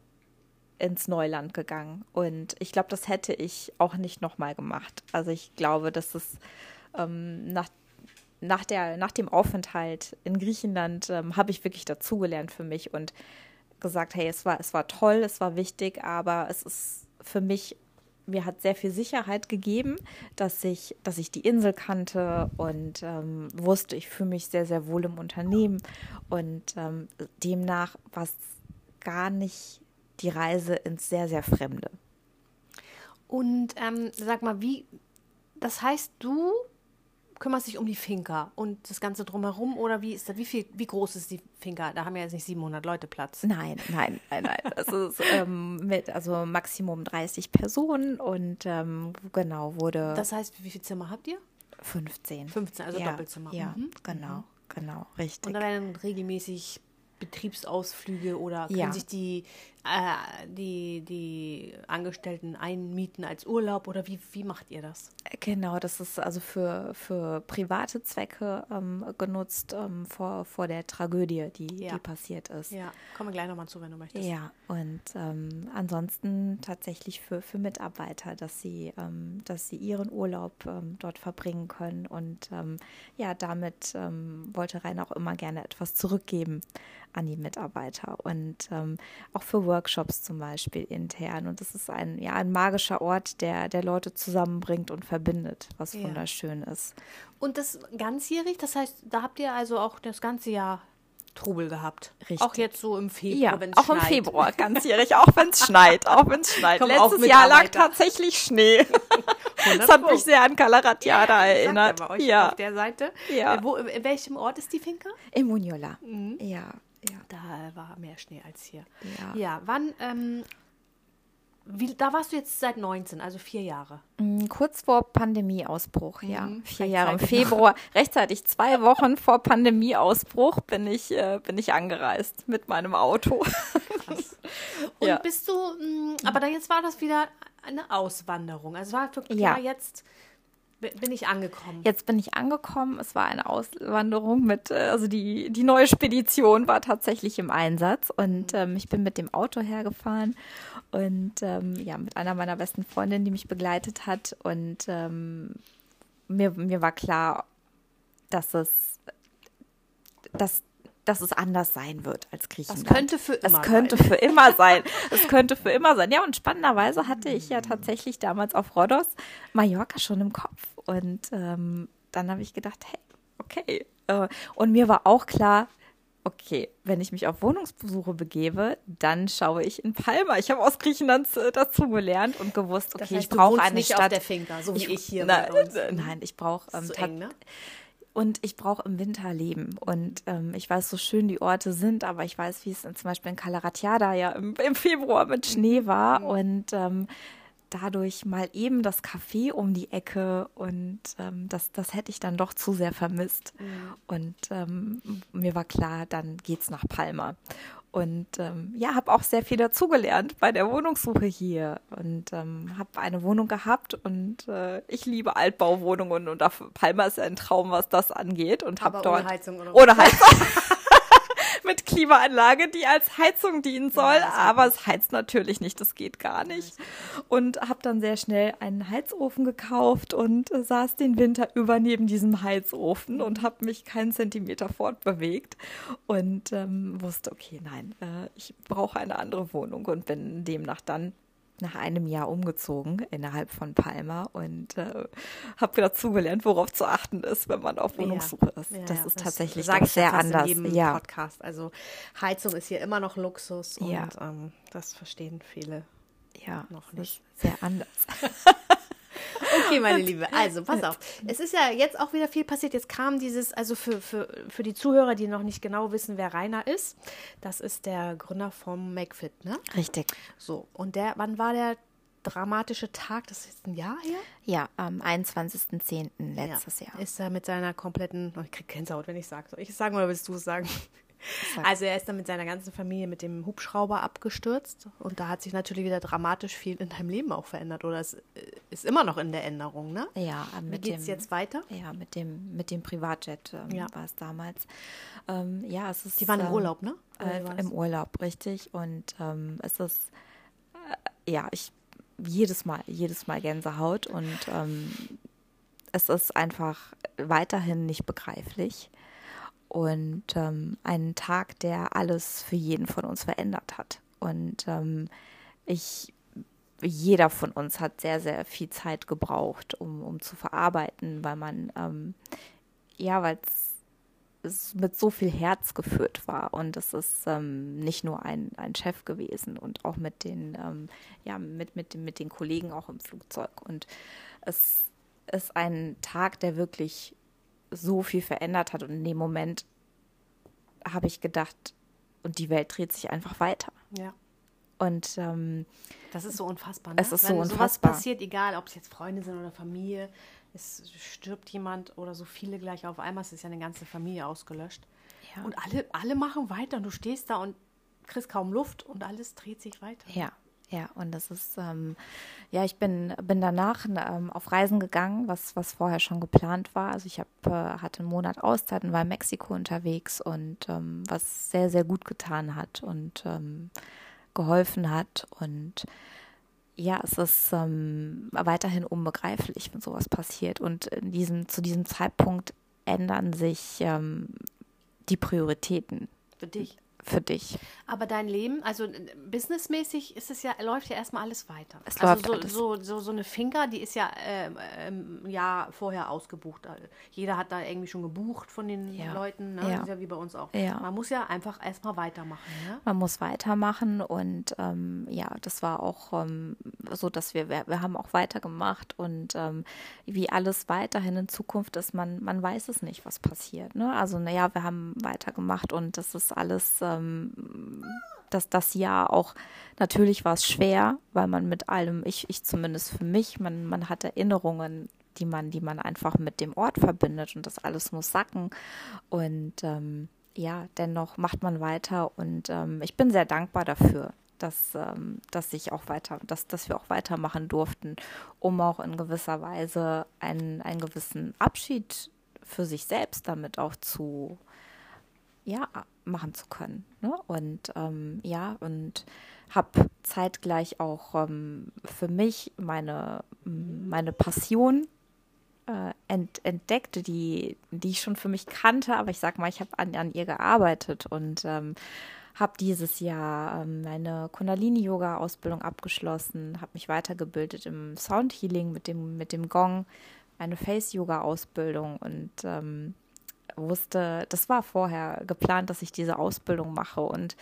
ins Neuland gegangen. Und ich glaube, das hätte ich auch nicht nochmal gemacht. Also ich glaube, dass es ähm, nach, nach, der, nach dem Aufenthalt in Griechenland ähm, habe ich wirklich dazugelernt für mich und gesagt, hey, es war, es war toll, es war wichtig, aber es ist für mich, mir hat sehr viel Sicherheit gegeben, dass ich, dass ich die Insel kannte und ähm, wusste, ich fühle mich sehr, sehr wohl im Unternehmen. Und ähm, demnach war es gar nicht die Reise ins sehr, sehr Fremde. Und ähm, sag mal, wie, das heißt, du kümmerst dich um die Finca und das Ganze drumherum oder wie ist das, wie viel, wie groß ist die Finca? Da haben ja jetzt nicht 700 Leute Platz. Nein, nein, nein, nein. Es ist ähm, mit also Maximum 30 Personen und ähm, genau wurde Das heißt, wie viele Zimmer habt ihr? 15. 15, also ja, Doppelzimmer. Ja, Mhm. genau, genau, richtig. Und da werden regelmäßig Betriebsausflüge oder können Ja. sich die, äh, die, die Angestellten einmieten als Urlaub oder wie, wie macht ihr das? Genau, das ist also für, für private Zwecke ähm, genutzt ähm, vor, vor der Tragödie, die, Ja. die passiert ist. Ja, kommen wir gleich nochmal zu, wenn du möchtest. Ja, und ähm, ansonsten tatsächlich für, für Mitarbeiter, dass sie, ähm, dass sie ihren Urlaub ähm, dort verbringen können. Und ähm, ja, damit wollte Rainer auch immer gerne etwas zurückgeben an die Mitarbeiter und auch für Workshops zum Beispiel intern. Und das ist ein, ja, ein magischer Ort, der, der Leute zusammenbringt und verbindet, was Ja. wunderschön ist. Und das ganzjährig, das heißt, da habt ihr also auch das ganze Jahr Trubel gehabt. Richtig. Auch jetzt so im Februar, Ja, wenn es auch im schneit. Februar, ganzjährig, auch wenn es schneit, auch wenn es schneit. Auch Letztes Jahr lag tatsächlich Schnee. Das hat mich sehr an Calaratiada erinnert. Sagt er bei euch Ja, auf der Seite. Ja. Äh, Wo, in welchem Ort ist die Finca? in Muniola. Mhm. Ja, ja. Da war mehr Schnee als hier. Ja. Ja, wann, ähm, wie, da warst du jetzt seit 19, also vier Jahre. Mm, Kurz vor Pandemieausbruch, ja. Mhm, Vier Jahre im Februar, rechtzeitig zwei Wochen vor Pandemieausbruch bin ich, äh, bin ich angereist mit meinem Auto. Krass. Und Ja. bist du, mh, aber dann jetzt war das wieder eine Auswanderung. Also es war wirklich Ja. klar, jetzt bi- bin ich angekommen. Jetzt bin ich angekommen. Es war eine Auswanderung mit, äh, also die, die neue Spedition war tatsächlich im Einsatz und ähm, ich bin mit dem Auto hergefahren und ähm, ja, mit einer meiner besten Freundinnen, die mich begleitet hat und ähm, mir, mir war klar, dass es, dass, dass es anders sein wird als Griechenland. könnte für immer könnte sein. für immer sein. Es könnte für immer sein. Ja, und spannenderweise hatte ich ja tatsächlich damals auf Rhodos Mallorca schon im Kopf. Und ähm, dann habe ich gedacht, hey, okay. Äh, und mir war auch klar, okay, wenn ich mich auf Wohnungsbesuche begebe, dann schaue ich in Palma. Ich habe aus Griechenland äh, dazu gelernt und gewusst, okay, Das heißt, ich brauche eine nicht Stadt. auf der Finca, so wie ich, hier Nein, bei uns. nein ich brauche ähm, so eng, ne? Und ich brauche im Winter leben. Und ähm, ich weiß, so schön die Orte sind, aber ich weiß, wie es in, zum Beispiel in Calaratiada ja im, im Februar mit Schnee war. Und ähm, dadurch mal eben das Café um die Ecke und ähm, das, das hätte ich dann doch zu sehr vermisst. Und ähm, mir war klar, dann geht's nach Palma. Und ähm, ja, habe auch sehr viel dazugelernt bei der Wohnungssuche hier. Und ähm, habe eine Wohnung gehabt und äh, ich liebe Altbauwohnungen und auf Palma ist ein Traum, was das angeht. Und habe dort ohne Heizung oder? Ohne Heizung. mit Klimaanlage, die als Heizung dienen soll, ja, aber es heizt natürlich nicht, das geht gar nicht. Und habe dann sehr schnell einen Heizofen gekauft und äh, saß den Winter über neben diesem Heizofen und habe mich keinen Zentimeter fortbewegt und ähm, wusste, okay, nein, äh, ich brauche eine andere Wohnung und bin demnach dann nach einem Jahr umgezogen innerhalb von Palma und äh, habe dazugelernt, worauf zu achten ist, wenn man auf Wohnungssuche ist. Ja, das ja, ist das tatsächlich sag sehr anders. In jedem ja. Podcast. Also Heizung ist hier immer noch Luxus und ähm, das verstehen viele ja, noch nicht. Sehr anders. Okay, meine Liebe. Also, pass auf. Es ist ja jetzt auch wieder viel passiert. Jetzt kam dieses, also für, für, für die Zuhörer, die noch nicht genau wissen, wer Rainer ist, das ist der Gründer vom McFit, ne? Richtig. So, und der, wann war der dramatische Tag? Das ist jetzt ein Jahr her? Ja, am 21.10. letztes ja. Jahr. Ist er mit seiner kompletten, oh, ich krieg Gänsehaut, wenn ich sage. Soll ich sagen oder willst du es sagen? Also er ist dann mit seiner ganzen Familie mit dem Hubschrauber abgestürzt und da hat sich natürlich wieder dramatisch viel in deinem Leben auch verändert oder es äh, ist immer noch in der Änderung, ne? Ja, mit Wie geht's dem, jetzt weiter? Ja, mit dem mit dem Privatjet ähm, ja. war es damals. Ähm, ja, es ist. Die waren im ähm, Urlaub, ne? Äh, Im Urlaub, richtig. Und ähm, es ist äh, ja ich jedes Mal jedes Mal Gänsehaut und ähm, es ist einfach weiterhin nicht begreiflich und ähm, einen Tag, der alles für jeden von uns verändert hat. Und ähm, ich, jeder von uns hat sehr, sehr viel Zeit gebraucht, um, um zu verarbeiten, weil man, ähm, ja, weil es mit so viel Herz geführt war und es ist ähm, nicht nur ein, ein Chef gewesen und auch mit den ähm, ja mit mit mit den Kollegen auch im Flugzeug und es ist ein Tag, der wirklich so viel verändert hat. Und in dem Moment habe ich gedacht, und die Welt dreht sich einfach weiter. Ja. Und ähm, das ist so unfassbar. Ne? Es ist Wenn so unfassbar. Sowas passiert, egal ob es jetzt Freunde sind oder Familie, es stirbt jemand oder so viele gleich auf einmal, es ist ja eine ganze Familie ausgelöscht. Ja. Und alle, alle machen weiter und du stehst da und kriegst kaum Luft und alles dreht sich weiter. Ja, ja, und das ist, ähm, ja, ich bin, bin danach ähm, auf Reisen gegangen, was, was vorher schon geplant war. Also ich hab, äh, hatte einen Monat Auszeit und war in Mexiko unterwegs und ähm, was sehr, sehr gut getan hat und ähm, geholfen hat. Und ja, es ist ähm, weiterhin unbegreiflich, wenn sowas passiert. Und in diesem, zu diesem Zeitpunkt ändern sich ähm, die Prioritäten. Für dich? Für dich. Aber dein Leben, also äh, businessmäßig ist es ja, läuft ja erstmal alles weiter. Es also läuft so, alles. So, so, so eine Finker, die ist ja ähm, ähm, Jahr vorher ausgebucht. Jeder hat da irgendwie schon gebucht von den ja. Leuten, ne? ja. Das ist ja wie bei uns auch. Ja. Man muss ja einfach erstmal weitermachen. Ne? Man muss weitermachen und ähm, ja, das war auch ähm, so, dass wir, wir, wir haben auch weitergemacht und ähm, wie alles weiterhin in Zukunft ist, man, man weiß es nicht, was passiert. Ne? Also naja, wir haben weitergemacht und das ist alles äh, ähm, dass das Jahr auch, natürlich war es schwer, weil man mit allem, ich, ich zumindest für mich, man, man hat Erinnerungen, die man, die man einfach mit dem Ort verbindet und das alles muss sacken. Und ähm, ja, dennoch macht man weiter und ähm, ich bin sehr dankbar dafür, dass, ähm, dass ich auch weiter, dass, dass wir auch weitermachen durften, um auch in gewisser Weise einen, einen gewissen Abschied für sich selbst damit auch zu, ja, machen zu können. Ne? Und ähm, ja, und habe zeitgleich auch ähm, für mich meine, meine Passion äh, ent, entdeckt, die, die ich schon für mich kannte, aber ich sag mal, ich habe an, an ihr gearbeitet und ähm, habe dieses Jahr ähm, meine Kundalini-Yoga-Ausbildung abgeschlossen, habe mich weitergebildet im Soundhealing mit dem, mit dem Gong, eine Face-Yoga-Ausbildung und ähm, wusste, das war vorher geplant, dass ich diese Ausbildung mache. Und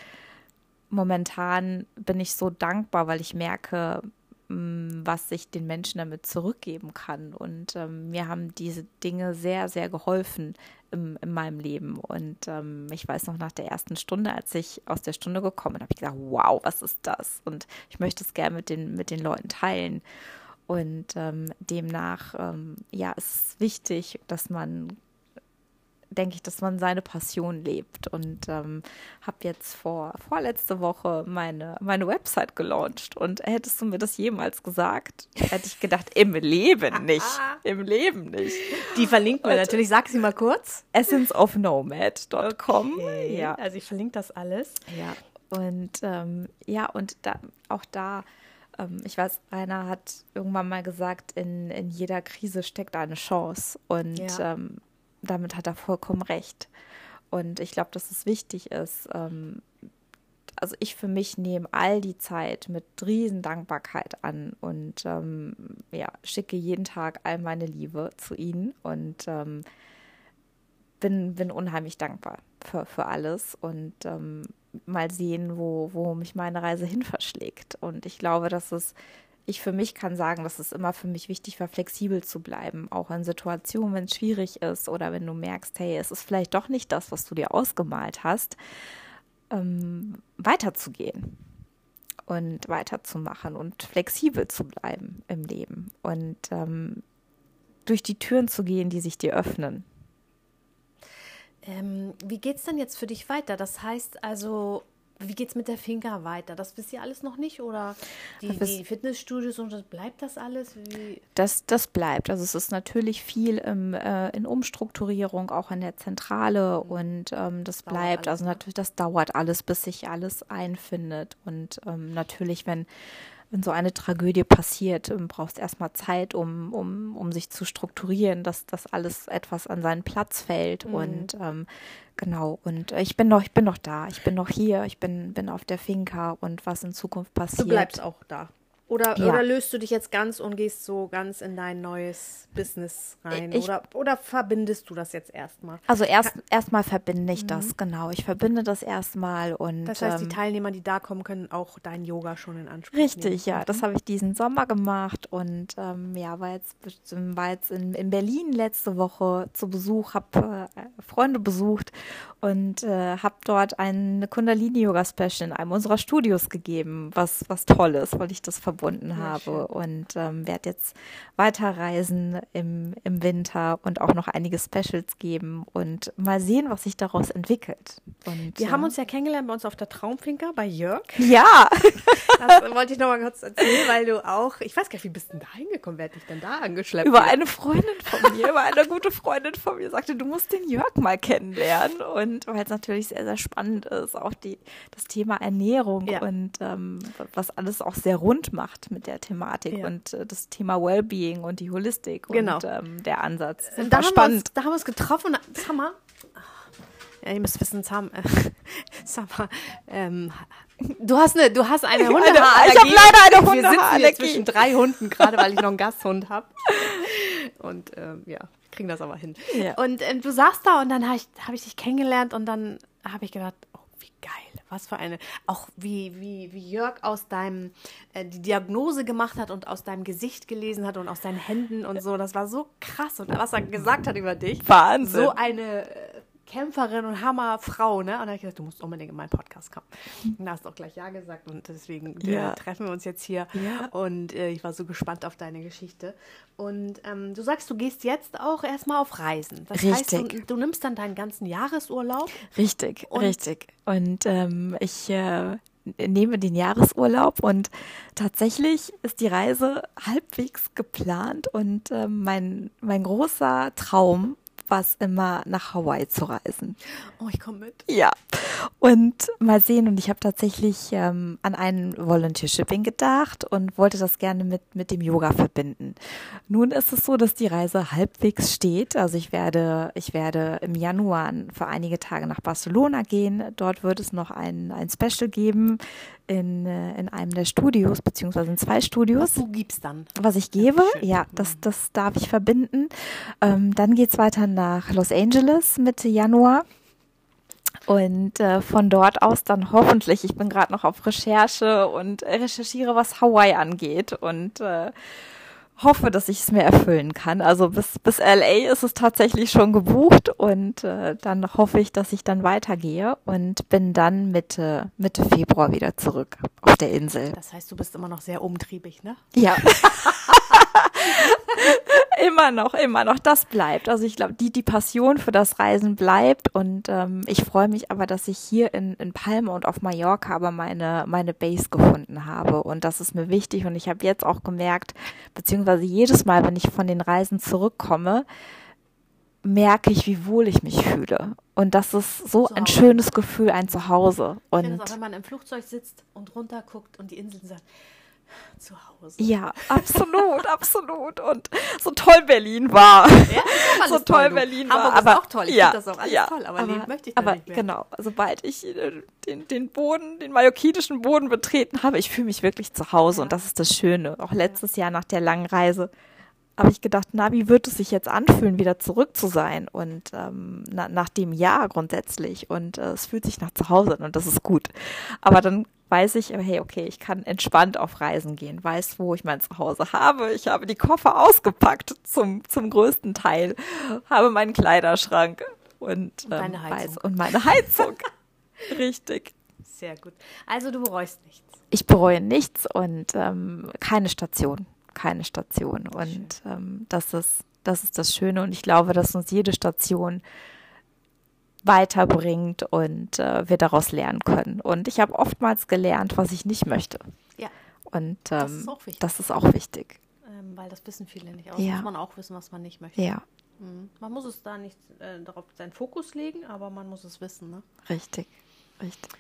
momentan bin ich so dankbar, weil ich merke, mm, was ich den Menschen damit zurückgeben kann. Und ähm, mir haben diese Dinge sehr, sehr geholfen im, in meinem Leben. Und ähm, ich weiß noch nach der ersten Stunde, als ich aus der Stunde gekommen bin, habe ich gesagt, wow, was ist das? Und ich möchte es gerne mit den, mit den Leuten teilen. Und ähm, demnach, ähm, ja, es ist wichtig, dass man denke ich, dass man seine Passion lebt und ähm, habe jetzt vor vorletzte Woche meine meine Website gelauncht und hättest du mir das jemals gesagt, hätte ich gedacht im Leben nicht, im Leben nicht. Die verlinken wir natürlich. Sag sie mal kurz. Essenceofnomad.com. Okay. Ja, also ich verlinke das alles. Ja. Und ähm, ja und da auch da ähm, ich weiß, Rainer hat irgendwann mal gesagt, in, in jeder Krise steckt eine Chance. Und ja. ähm, damit hat er vollkommen recht. Und ich glaube, dass es wichtig ist, ähm, also ich für mich nehme all die Zeit mit riesen Dankbarkeit an und ähm, ja, schicke jeden Tag all meine Liebe zu ihnen und ähm, bin, bin unheimlich dankbar für, für alles und ähm, mal sehen, wo, wo mich meine Reise hin verschlägt. Und ich glaube, dass es, ich für mich kann sagen, dass es immer für mich wichtig war, flexibel zu bleiben, auch in Situationen, wenn es schwierig ist oder wenn du merkst, hey, es ist vielleicht doch nicht das, was du dir ausgemalt hast, ähm, weiterzugehen und weiterzumachen und flexibel zu bleiben im Leben und ähm, durch die Türen zu gehen, die sich dir öffnen. Ähm, wie geht es denn jetzt für dich weiter? Das heißt also, wie geht es mit der Finca weiter? Das wisst ihr alles noch nicht? Oder die, die Fitnessstudios und das, bleibt das alles? Wie? Das, das bleibt. Also es ist natürlich viel im, äh, in Umstrukturierung, auch in der Zentrale mhm. und ähm, das, das bleibt. Also natürlich, das dauert alles, bis sich alles einfindet. Und ähm, natürlich, wenn wenn so eine Tragödie passiert, ähm, brauchst erstmal Zeit, um, um, um sich zu strukturieren, dass das alles etwas an seinen Platz fällt. Mhm. Und ähm, genau, und ich bin noch, ich bin noch da, ich bin noch hier, ich bin, bin auf der Finca und was in Zukunft passiert. Du bleibst auch da. Oder, ja. oder löst du dich jetzt ganz und gehst so ganz in dein neues Business rein? Ich, oder, oder verbindest du das jetzt erstmal? Also erst erstmal verbinde ich mhm. das, genau. Ich verbinde das erstmal und. Das heißt, die ähm, Teilnehmer, die da kommen, können auch dein Yoga schon in Anspruch richtig, nehmen. Richtig, ja. Das mhm. habe ich diesen Sommer gemacht und ähm, ja, war jetzt, war jetzt in, in Berlin letzte Woche zu Besuch, habe äh, Freunde besucht und äh, habe dort ein Kundalini-Yoga-Special in einem unserer Studios gegeben, was, was toll ist, weil ich das verbunden verbunden habe und ähm, werde jetzt weiterreisen im, im Winter und auch noch einige Specials geben und mal sehen, was sich daraus entwickelt. Und, Wir äh, haben uns ja kennengelernt bei uns auf der Traumfinker bei Jörg. Ja. das wollte ich noch mal kurz erzählen, weil du auch, ich weiß gar nicht, wie bist du denn da hingekommen? Wer hat dich denn da angeschleppt? Über eine Freundin von mir, über eine gute Freundin von mir sagte, du musst den Jörg mal kennenlernen und weil es natürlich sehr, sehr spannend ist, auch die, das Thema Ernährung ja. und ähm, was alles auch sehr rund macht mit der Thematik ja. und äh, das Thema Wellbeing und die Holistik genau. und ähm, der Ansatz. Das da, haben spannend. Uns, da haben wir uns getroffen. Summer. Ja, ihr müsst wissen, Sam, äh, Summer, ähm, du hast eine, du hast eine Hundehaarallergie. Ich habe leider eine Hundehaarallergie. Wir sitzen hier zwischen drei Hunden, gerade weil ich noch einen Gasthund habe. Und ähm, ja, kriegen das aber hin. Ja. Und ähm, du saßt da und dann habe ich, hab ich dich kennengelernt und dann habe ich gedacht, geil. Was für eine, auch wie, wie, wie Jörg aus deinem, äh, die Diagnose gemacht hat und aus deinem Gesicht gelesen hat und aus deinen Händen und so. Das war so krass. Und was er gesagt hat über dich. Wahnsinn. So eine äh, Kämpferin und Hammerfrau, ne? Und da habe ich gesagt, du musst unbedingt in meinen Podcast kommen. Und da hast du auch gleich Ja gesagt und deswegen äh, ja. äh, treffen wir uns jetzt hier. Ja. Und äh, ich war so gespannt auf deine Geschichte. Und ähm, du sagst, du gehst jetzt auch erstmal auf Reisen. Das richtig. heißt, du, du, nimmst dann deinen ganzen Jahresurlaub. Richtig, und richtig. Und ähm, ich äh, nehme den Jahresurlaub und tatsächlich ist die Reise halbwegs geplant und äh, mein, mein großer Traum Spaß, immer nach Hawaii zu reisen. Oh, ich komme mit. Ja. Und mal sehen. Und ich habe tatsächlich ähm, an ein Volunteer Shipping gedacht und wollte das gerne mit, mit dem Yoga verbinden. Nun ist es so, dass die Reise halbwegs steht. Also ich werde, ich werde im Januar für einige Tage nach Barcelona gehen. Dort wird es noch ein, ein Special geben in, äh, in einem der Studios, beziehungsweise in zwei Studios. Was du gibst dann. Was ich gebe, ja, das, das darf ich verbinden. Ähm, dann es weiter nach Los Angeles Mitte Januar. Und äh, von dort aus dann hoffentlich, ich bin gerade noch auf Recherche und recherchiere, was Hawaii angeht. Und äh, hoffe, dass ich es mir erfüllen kann. Also bis, bis LA ist es tatsächlich schon gebucht und äh, dann hoffe ich, dass ich dann weitergehe und bin dann Mitte, Mitte Februar wieder zurück auf der Insel. Das heißt, du bist immer noch sehr umtriebig, ne? Ja. immer noch, immer noch. Das bleibt. Also ich glaube, die, die Passion für das Reisen bleibt. Und ähm, ich freue mich aber, dass ich hier in, in Palma und auf Mallorca aber meine, meine Base gefunden habe. Und das ist mir wichtig. Und ich habe jetzt auch gemerkt, beziehungsweise jedes Mal, wenn ich von den Reisen zurückkomme, merke ich, wie wohl ich mich fühle. Und das ist so ein schönes Gefühl, ein Zuhause. Und ich auch, wenn man im Flugzeug sitzt und runterguckt und die Inseln sagt, zu Hause. Ja, absolut, absolut. Und so toll Berlin war. Ja, so toll, toll Berlin Hamburg war. Aber auch toll. Ich ja, finde das auch alles ja, toll, aber, aber möchte ich aber nicht mehr. Genau, sobald ich äh, den, den Boden, den mallorquinischen Boden betreten habe, ich fühle mich wirklich zu Hause ja. und das ist das Schöne. Auch letztes Jahr nach der langen Reise habe ich gedacht, na, wie wird es sich jetzt anfühlen, wieder zurück zu sein? Und ähm, na, nach dem Jahr grundsätzlich. Und äh, es fühlt sich nach zu Hause an und das ist gut. Aber dann weiß ich, hey, okay, ich kann entspannt auf Reisen gehen, weiß, wo ich mein Zuhause habe. Ich habe die Koffer ausgepackt zum, zum größten Teil, habe meinen Kleiderschrank und, und, ähm, weiß, und meine Heizung. Richtig. Sehr gut. Also du bereust nichts. Ich bereue nichts und ähm, keine Station keine Station. Und ähm, das ist, das ist das Schöne. Und ich glaube, dass uns jede Station weiterbringt und äh, wir daraus lernen können. Und ich habe oftmals gelernt, was ich nicht möchte. Ja. Und ähm, das, ist auch wichtig. Das ist auch wichtig. Ähm, weil das wissen viele nicht. Außer ja. muss man auch wissen, was man nicht möchte. Ja. Mhm. Man muss es da nicht äh, darauf seinen Fokus legen, aber man muss es wissen. Ne? Richtig, richtig.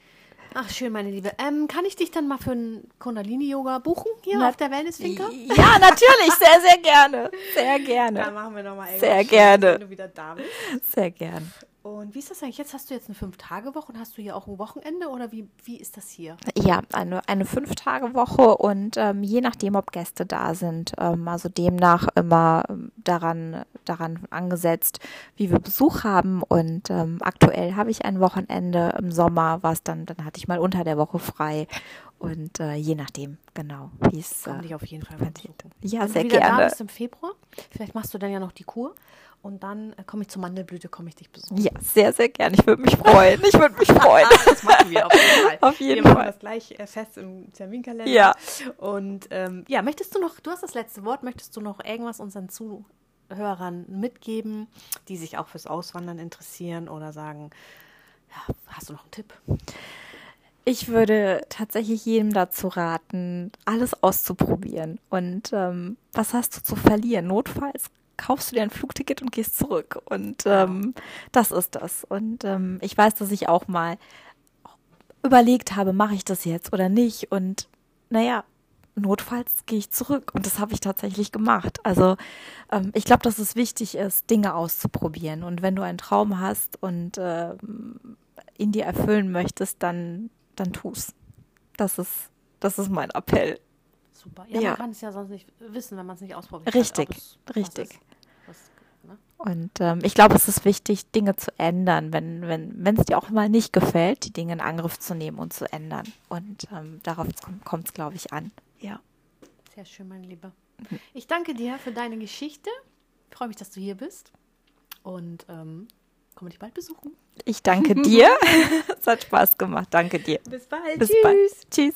Ach, schön, meine Liebe. Ähm, kann ich dich dann mal für ein Kundalini-Yoga buchen hier Na, auf der Wellness-Finca? Ja, natürlich. Sehr, sehr gerne. Sehr gerne. Dann machen wir nochmal Sehr gerne. Wenn du wieder da bist. Sehr gerne. Und wie ist das eigentlich? Jetzt hast du jetzt eine Fünf-Tage-Woche und hast du hier auch ein Wochenende oder wie, wie ist das hier? Ja, eine, eine Fünf-Tage-Woche und ähm, je nachdem, ob Gäste da sind, ähm, also demnach immer ähm, daran, daran angesetzt, wie wir Besuch haben. Und ähm, aktuell habe ich ein Wochenende im Sommer, was dann, dann hatte ich mal unter der Woche frei. Und äh, je nachdem, genau, wie es. Äh, dich auf jeden Fall mal Ja, Wenn sehr du wieder gerne. Da bist im Februar. Vielleicht machst du dann ja noch die Kur und dann äh, komme ich zur Mandelblüte, komme ich dich besuchen. Ja, sehr, sehr gern. Ich würde mich freuen. Ich würde mich freuen. das machen wir auf jeden Fall. Auf jeden wir Fall. machen das gleich äh, fest im Terminkalender. Ja. Und ähm, ja, möchtest du noch, du hast das letzte Wort, möchtest du noch irgendwas unseren Zuhörern mitgeben, die sich auch fürs Auswandern interessieren oder sagen, ja, hast du noch einen Tipp? Ich würde tatsächlich jedem dazu raten, alles auszuprobieren. Und ähm, was hast du zu verlieren? Notfalls kaufst du dir ein Flugticket und gehst zurück. Und ähm, das ist das. Und ähm, ich weiß, dass ich auch mal überlegt habe, mache ich das jetzt oder nicht. Und naja, notfalls gehe ich zurück. Und das habe ich tatsächlich gemacht. Also ähm, ich glaube, dass es wichtig ist, Dinge auszuprobieren. Und wenn du einen Traum hast und äh, ihn dir erfüllen möchtest, dann, dann tu's. Das ist, das ist mein Appell super. Ja, ja, man kann es ja sonst nicht wissen, wenn man es nicht ausprobiert. Richtig, hat, richtig. Und ähm, ich glaube, es ist wichtig, Dinge zu ändern, wenn wenn wenn es dir auch mal nicht gefällt, die Dinge in Angriff zu nehmen und zu ändern. Und ähm, darauf kommt es, glaube ich, an. Ja. Sehr schön, mein Lieber. Ich danke dir für deine Geschichte. Ich freue mich, dass du hier bist. Und ähm, komme dich bald besuchen. Ich danke dir. es hat Spaß gemacht. Danke dir. Bis bald. Bis Tschüss. Bald. Tschüss.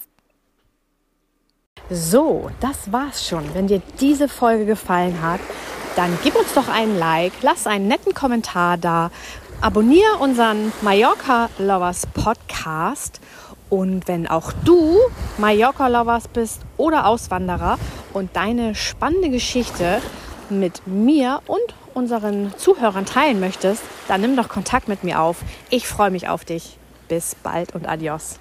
So, das war's schon. Wenn dir diese Folge gefallen hat, dann gib uns doch einen Like, lass einen netten Kommentar da, abonniere unseren Mallorca Lovers Podcast und wenn auch du Mallorca Lovers bist oder Auswanderer und deine spannende Geschichte mit mir und unseren Zuhörern teilen möchtest, dann nimm doch Kontakt mit mir auf. Ich freue mich auf dich. Bis bald und adios.